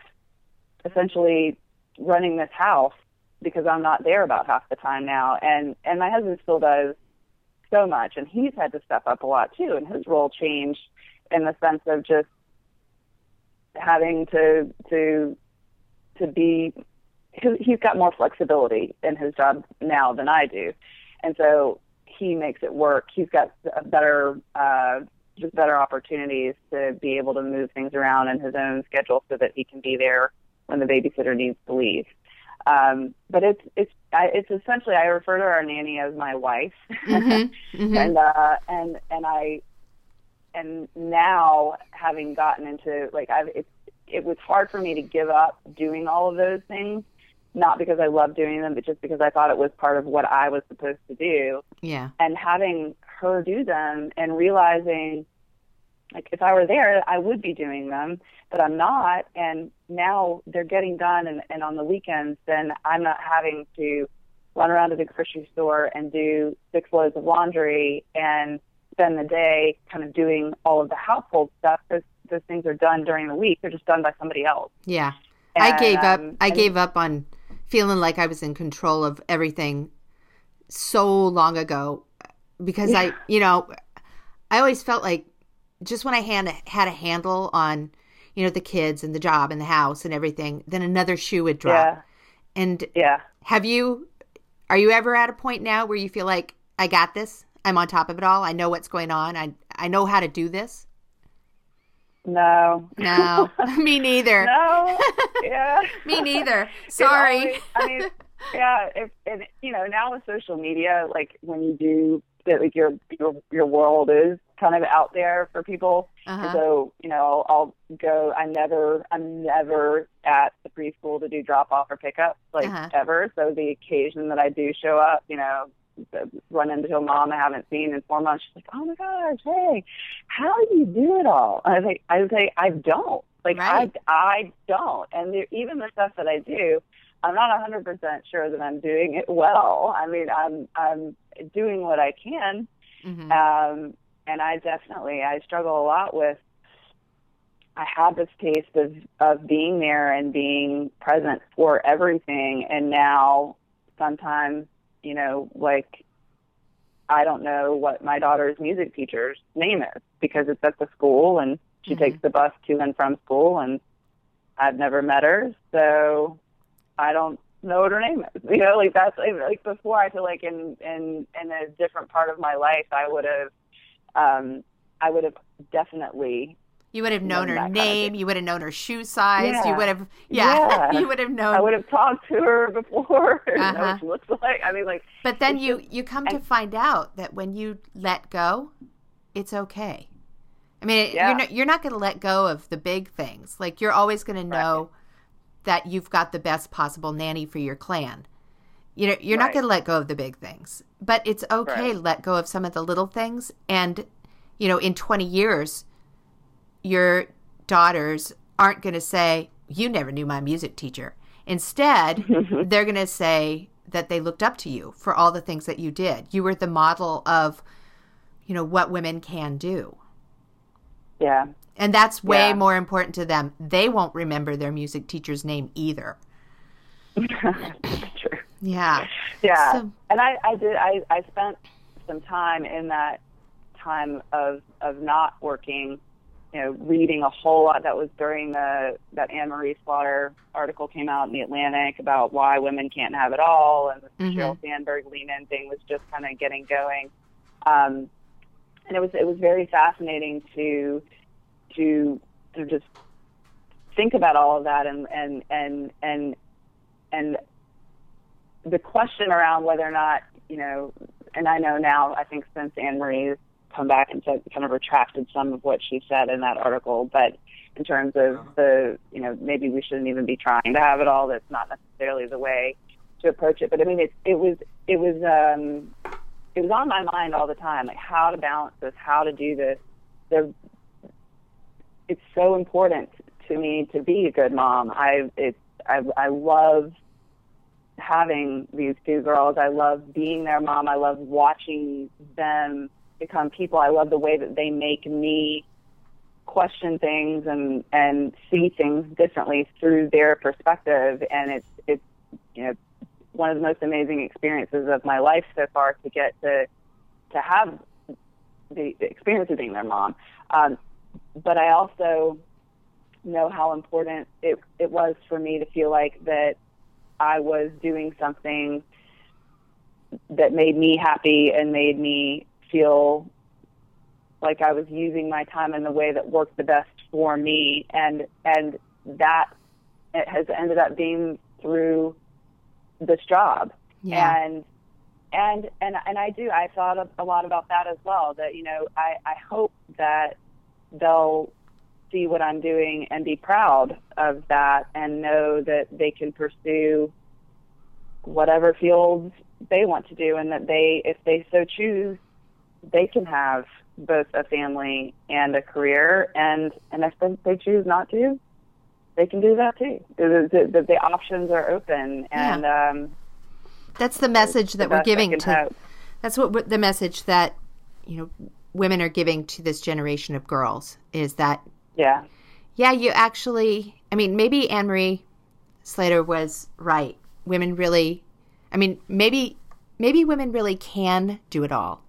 essentially running this house because I'm not there about half the time now, and and my husband still does so much, and he's had to step up a lot too, and his role changed in the sense of just having to to to be he's got more flexibility in his job now than I do. And so he makes it work. He's got better, uh, just better opportunities to be able to move things around in his own schedule so that he can be there when the babysitter needs to leave. Um, but it's it's I, it's essentially I refer to our nanny as my wife, Mm-hmm. Mm-hmm. and uh, and and I and now having gotten into like I've it it was hard for me to give up doing all of those things, not because I love doing them, but just because I thought it was part of what I was supposed to do yeah. and having her do them and realizing like if I were there I would be doing them but I'm not. And now they're getting done and, and on the weekends then I'm not having to run around to the grocery store and do six loads of laundry and spend the day kind of doing all of the household stuff. Those those things are done during the week. They're just done by somebody else. Yeah. I And, gave up um, I and- gave up on feeling like I was in control of everything so long ago because I, you know, I always felt like just when I had a, had a handle on, you know, the kids and the job and the house and everything, then another shoe would drop. yeah And yeah have you are you ever at a point now where you feel like I got this? I'm on top of it all. I know what's going on. I I know how to do this. no No. Me neither. no yeah Me neither. Sorry. always- I mean, yeah, if, and you know, now with social media, like when you do that, like your your your world is kind of out there for people. Uh-huh. So you know, I'll go. I never, I'm never at the preschool to do drop off or pickup, like Uh-huh. ever. So the occasion that I do show up, you know, run into a mom I haven't seen in four months. She's like, "Oh my gosh, hey, how do you do it all?" I was like, "I was like, I don't. Like, Right. I I don't. And there, even the stuff that I do, I'm not 100% sure that I'm doing it well. I mean, I'm I'm doing what I can, Mhm. um, and I definitely I struggle a lot with. I had this taste of of being there and being present for everything, and now sometimes you know like I don't know what my daughter's music teacher's name is because it's at the school and she Mhm. takes the bus to and from school and I've never met her, so I don't know what her name is. You know, like that's like, like before. I feel like in in in a different part of my life, I would have, um, I would have definitely, You would have known Known her that kind of name. You would have known her shoe size. You would have, yeah, Yeah. you would have known. I would have talked to her before, know Uh-huh. what she looks like. I mean, like, but then you you come to find out that when you let go, it's okay. I mean, Yeah. you're not, you're not going to let go of the big things. Like you're always going to know that you've got the best possible nanny for your clan. You know, you're not going to let go of the big things, but it's okay Right. to let go of some of the little things. And you know, in 20 years, your daughters aren't going to say, "You never knew my music teacher." Instead, they're going to say that they looked up to you for all the things that you did. You were the model of, you know, what women can do. yeah, And that's way Yeah. more important to them. They won't remember their music teacher's name either. true. Yeah. Yeah, So- and I, I did. I, I spent some time in that time of of not working. You know, reading a whole lot. That was during the that Anne Marie Slaughter article came out in the Atlantic about why women can't have it all, and the Mhm. Sheryl Sandberg lean in thing was just kind of getting going. Um, and it was it was very fascinating to to to just think about all of that and and and and and the question around whether or not you know and I know now I think since Anne Marie's come back and said kind of retracted some of what she said in that article but in terms of the you know maybe we shouldn't even be trying to have it all. That's not necessarily the way to approach it. But I mean it it was it was um it was on my mind all the time like how to balance this how to do this. The it's so important to me to be a good mom. I it's I I love having these two girls. I love being their mom. I love watching them become people. I love the way that they make me question things and and see things differently through their perspective and it's it's you know one of the most amazing experiences of my life so far to get to to have the experience of being their mom um, but I also know how important it it was for me to feel like that I was doing something that made me happy and made me feel like I was using my time in the way that worked the best for me, and and that it has ended up being through this job. Yeah. And and and and I do. I thought a lot about that as well. That you know, I I hope that they'll see what I'm doing and be proud of that, and know that they can pursue whatever fields they want to do, and that they, if they so choose, they can have both a family and a career. And and if they, choose not to, they can do that too. The, the, the, the options are open, and Yeah. um, That's the message that we're giving to. hope. That's what what the message that you know women are giving to this generation of girls is that yeah, yeah, you actually. I mean, maybe Anne Marie Slater was right. Women really. I mean, maybe maybe women really can do it all,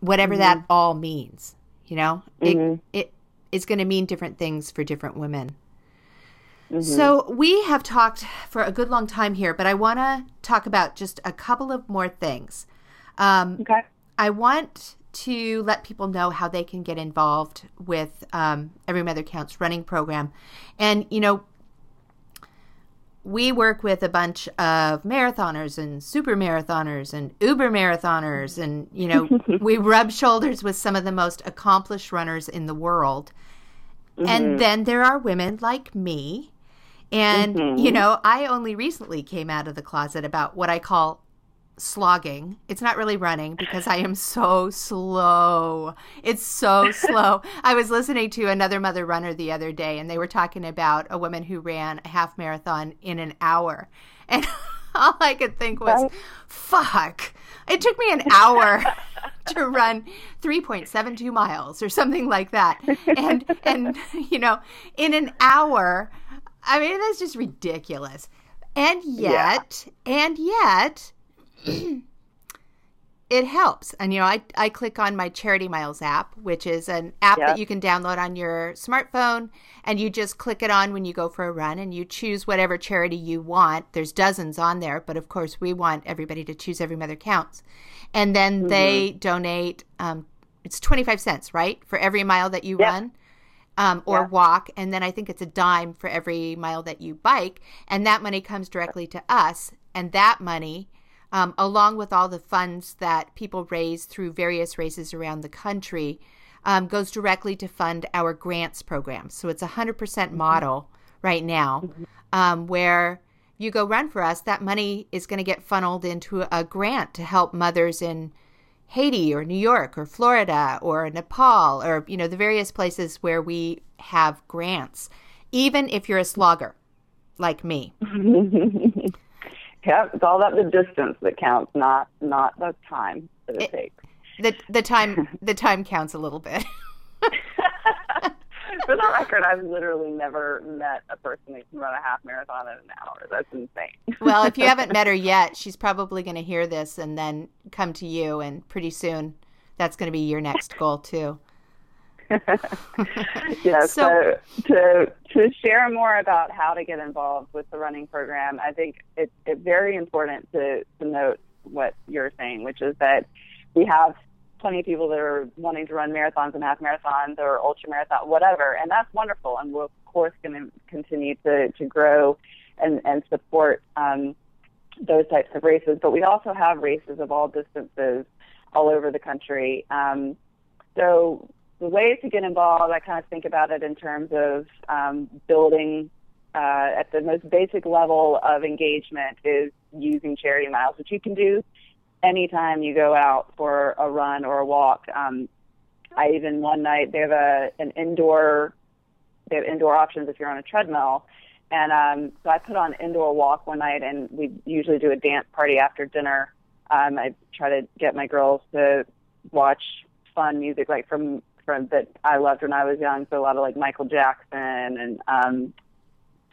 whatever that mm-hmm. all means. You know, it mm-hmm. it is going to mean different things for different women. So mm-hmm. we have talked for a good long time here, but I want to talk about just a couple of more things. Um, okay, I want to let people know how they can get involved with um, Every Mother Counts running program. And, you know, we work with a bunch of marathoners and super marathoners and uber marathoners. And, you know, we rub shoulders with some of the most accomplished runners in the world. And then there are women like me. And, you know, I only recently came out of the closet about what I call slogging. It's not really running because I am so slow. It's so slow. I was listening to another mother runner the other day and they were talking about a woman who ran a half marathon in an hour. And all I could think was, Right. fuck. It took me an hour to run 3.72 miles or something like that. And and you know, in an hour, I mean that's just ridiculous. And yet, and yet it helps. And you know, I I click on my Charity Miles app, which is an app Yeah. that you can download on your smartphone and you just click it on when you go for a run and you choose whatever charity you want. There's dozens on there, but of course we want everybody to choose every mother counts. And then they donate um it's 25 cents, right? For every mile that you Yeah. run um, or Yeah. walk, and then I think it's a dime for every mile that you bike, and that money comes directly to us, and that money, um, along with all the funds that people raise through various races around the country, um, goes directly to fund our grants program. So it's a hundred percent model right now, um, where you go run for us, that money is going to get funneled into a grant to help mothers in Haiti or New York or Florida or Nepal or you know the various places where we have grants. Even if you're a slogger like me. yeah, it's all about the distance that counts, not not the time that it, It- takes. The the time the time counts a little bit. For the record, I've literally never met a person who can run a half marathon in an hour. That's insane. well, if you haven't met her yet, she's probably going to hear this and then come to you and pretty soon that's going to be your next goal too. yeah, So- so, to to share more about how to get involved with the running program, I think it's it's very important to, to note what you're saying, which is that we have plenty of people that are wanting to run marathons and half marathons or ultra marathon, whatever, and that's wonderful. And we're of course going to continue to to grow and and support um, those types of races. But we also have races of all distances all over the country. Um, so the ways to get involved, I kind of think about it in terms of um, building uh, at the most basic level of engagement is using charity miles, which you can do anytime you go out for a run or a walk. Um, I even one night they have a an indoor they have indoor options if you're on a treadmill. And um, so I put on indoor walk one night, and we usually do a dance party after dinner. Um, I try to get my girls to watch fun music, like from that I loved when I was young. So a lot of like Michael Jackson and um,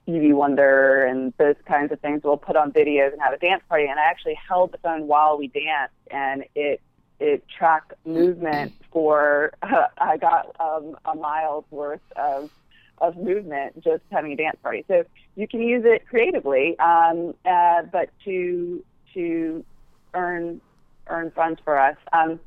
Stevie Wonder and those kinds of things. We'll put on videos and have a dance party. And I actually held the phone while we danced, and it it tracked movement for I got um, a mile's worth of of movement just having a dance party. So you can use it creatively, um, uh, but to to earn earn funds for us. Um,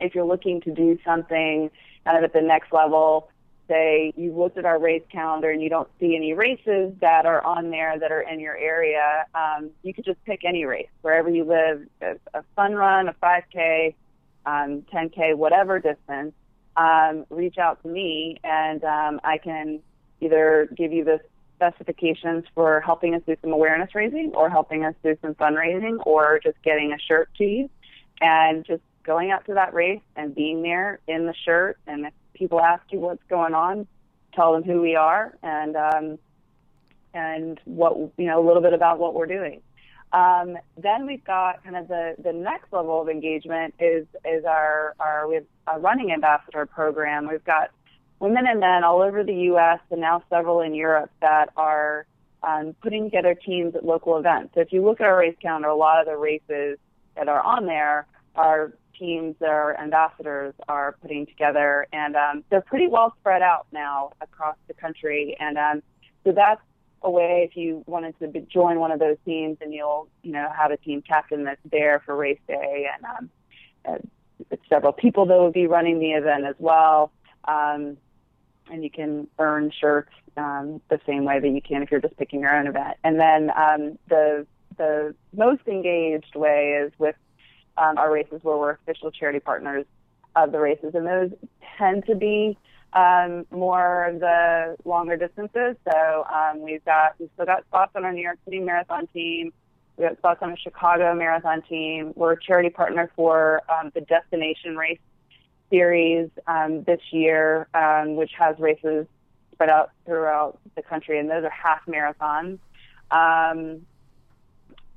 if you're looking to do something kind of at the next level, say you've looked at our race calendar and you don't see any races that are on there that are in your area, um, you could just pick any race wherever you live, a, a fun run, a 5K, um, 10K, whatever distance. Um, reach out to me and um, I can either give you the specifications for helping us do some awareness raising or helping us do some fundraising or just getting a shirt to you and just going out to that race and being there in the shirt and if people ask you what's going on tell them who we are and um, and what you know a little bit about what we're doing um, then we've got kind of the, the next level of engagement is is our our we have a running ambassador program we've got women and men all over the U.S. and now several in Europe that are um, putting together teams at local events. So if you look at our race calendar, a lot of the races that are on there are teams that our ambassadors are putting together, and um, they're pretty well spread out now across the country. And um, so that's a way if you wanted to join one of those teams, and you'll you know have a team captain that's there for race day, and um, uh, several people that will be running the event as well. Um, and you can earn shirts um, the same way that you can if you're just picking your own event. And then um, the the most engaged way is with um, our races where we're official charity partners of the races, and those tend to be um, more of the longer distances. So um, we've got we've still got spots on our New York City Marathon team. We've got spots on a Chicago Marathon team. We're a charity partner for um, the Destination Race series um, this year, um, which has races spread out throughout the country, and those are half marathons. Um,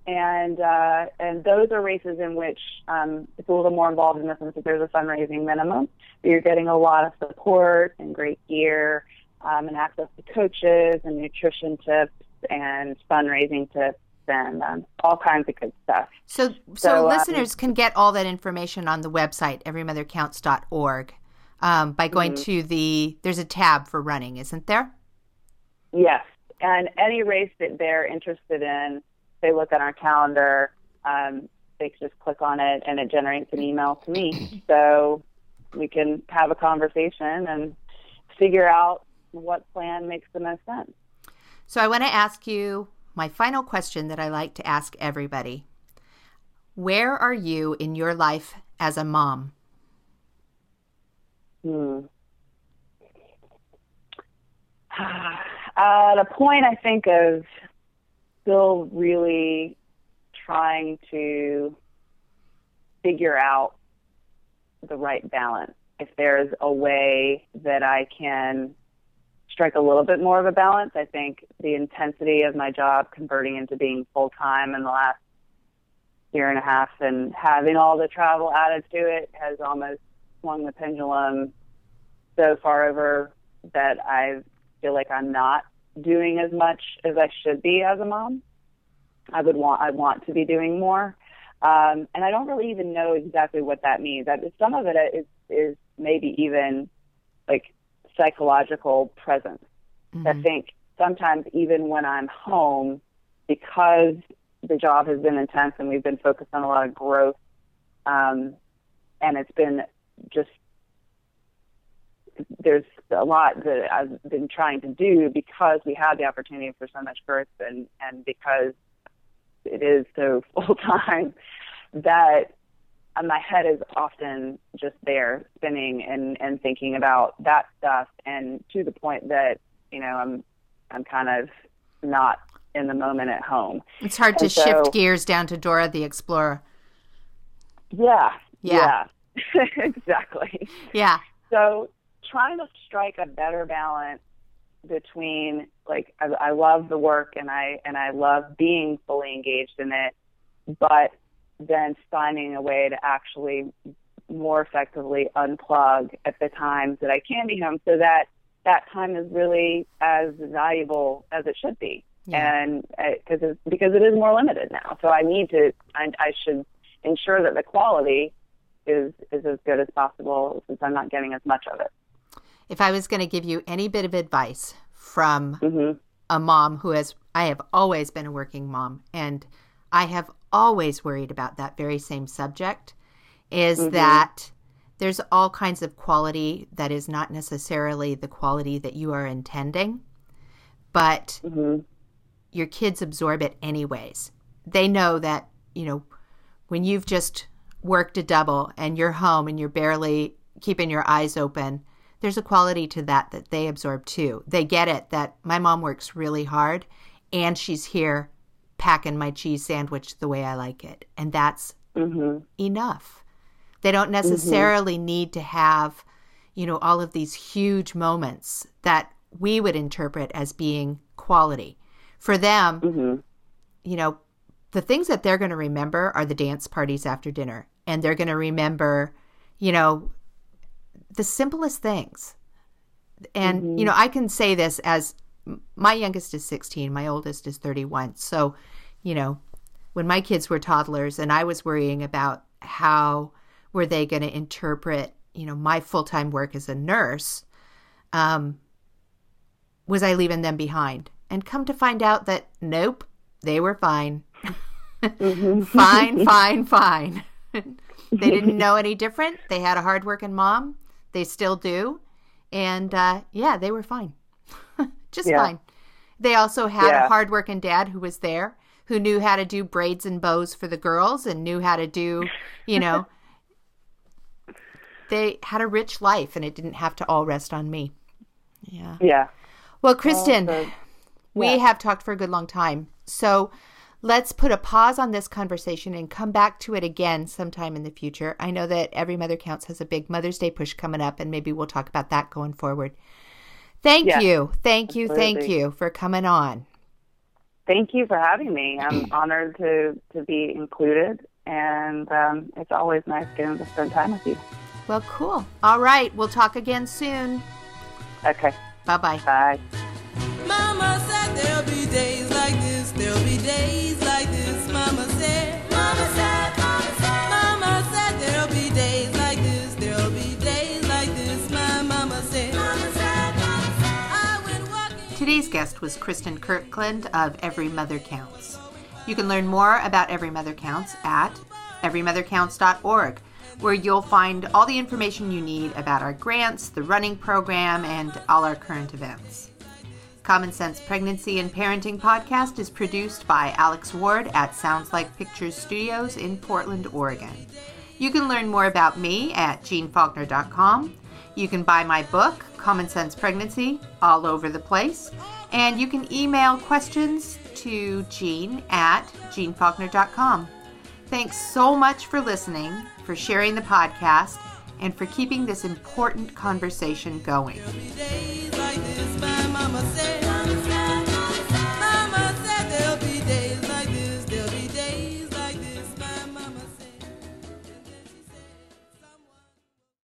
and uh, and those are races in which um, it's a little more involved in the sense that there's a fundraising minimum. But you're getting a lot of support and great gear, um, and access to coaches and nutrition tips and fundraising tips and um, all kinds of good stuff. So, so, so um, listeners can get all that information on the website everymothercounts.org um, by going mm-hmm. to the. There's a tab for running, isn't there? Yes, and any race that they're interested in, they look at our calendar. Um, they just click on it, and it generates an email to me. So we can have a conversation and figure out what plan makes the most sense. So I want to ask you my final question that I like to ask everybody Where are you in your life as a mom? Hmm. At a point, I think of still really trying to figure out the right balance. If there's a way that I can strike a little bit more of a balance. I think the intensity of my job converting into being full time in the last year and a half and having all the travel added to it has almost swung the pendulum so far over that I feel like I'm not doing as much as I should be as a mom. I would want I want to be doing more. Um, and I don't really even know exactly what that means. That some of it is is maybe even like psychological presence. Mm-hmm. I think sometimes even when I'm home, because the job has been intense and we've been focused on a lot of growth, um, and it's been just there's a lot that I've been trying to do because we had the opportunity for so much growth and and because it is so full time that um, my head is often just there spinning and and thinking about that stuff. And to the point that you know i'm i'm kind of not in the moment at home. It's hard and to so, shift gears down to dora the explorer. Yeah. Yeah, yeah. exactly. Yeah. So trying to strike a better balance between like I, I love the work and i and i love being fully engaged in it but then finding a way to actually more effectively unplug at the times that I can be home so that that time is really as valuable as it should be. Yeah. And because uh, because it is more limited now, so I need to I, I should ensure that the quality is is as good as possible since I'm not getting as much of it. If I was going to give you any bit of advice from mm-hmm. a mom who has I have always been a working mom and I have always worried about that very same subject is mm-hmm. that there's all kinds of quality that is not necessarily the quality that you are intending, but mm-hmm. your kids absorb it anyways. They know that, you know, when you've just worked a double and you're home and you're barely keeping your eyes open, there's a quality to that that they absorb too. They get it that my mom works really hard and she's here packing my cheese sandwich the way I like it. And that's mm-hmm. enough. They don't mm-hmm. necessarily mm-hmm. need to have, you know, all of these huge moments that we would interpret as being quality. For them, mm-hmm. you know, the things that they're going to remember are the dance parties after dinner. And they're going to remember, you know, the simplest things. And, mm-hmm. you know, I can say this as my youngest is 16, my oldest is 31. So, you know, when my kids were toddlers and I was worrying about how were they going to interpret, you know, my full-time work as a nurse, um, was I leaving them behind? And come to find out that nope, they were fine. Mm-hmm. fine, fine, fine. they didn't know any different. They had a hardworking mom. They still do. And uh, yeah, they were fine. Just yeah. fine. They also had yeah. a hardworking dad who was there, who knew how to do braids and bows for the girls and knew how to do, you know, they had a rich life and it didn't have to all rest on me. Yeah. Yeah. Well, Kristen, yeah. we have talked for a good long time. So let's put a pause on this conversation and come back to it again sometime in the future. I know that Every Mother Counts has a big Mother's Day push coming up, and maybe we'll talk about that going forward. Thank yes, you. Thank you. Absolutely. Thank you for coming on. Thank you for having me. I'm honored to, to be included, and um, it's always nice getting to spend time with you. Well, cool. All right. We'll talk again soon. Okay. Bye-bye. Bye. Mama said there'll be days Today's guest was Kristen Kirkland of Every Mother Counts. You can learn more about Every Mother Counts at everymothercounts.org where you'll find all the information you need about our grants, the running program, and all our current events. Common Sense Pregnancy and Parenting podcast is produced by Alex Ward at Sounds Like Pictures Studios in Portland, Oregon. You can learn more about me at jeannefaulkner.com. You can buy my book, Common Sense Pregnancy, all over the place. And you can email questions to Jeanne at jeannefaulkner.com. Thanks so much for listening, for sharing the podcast, and for keeping this important conversation going.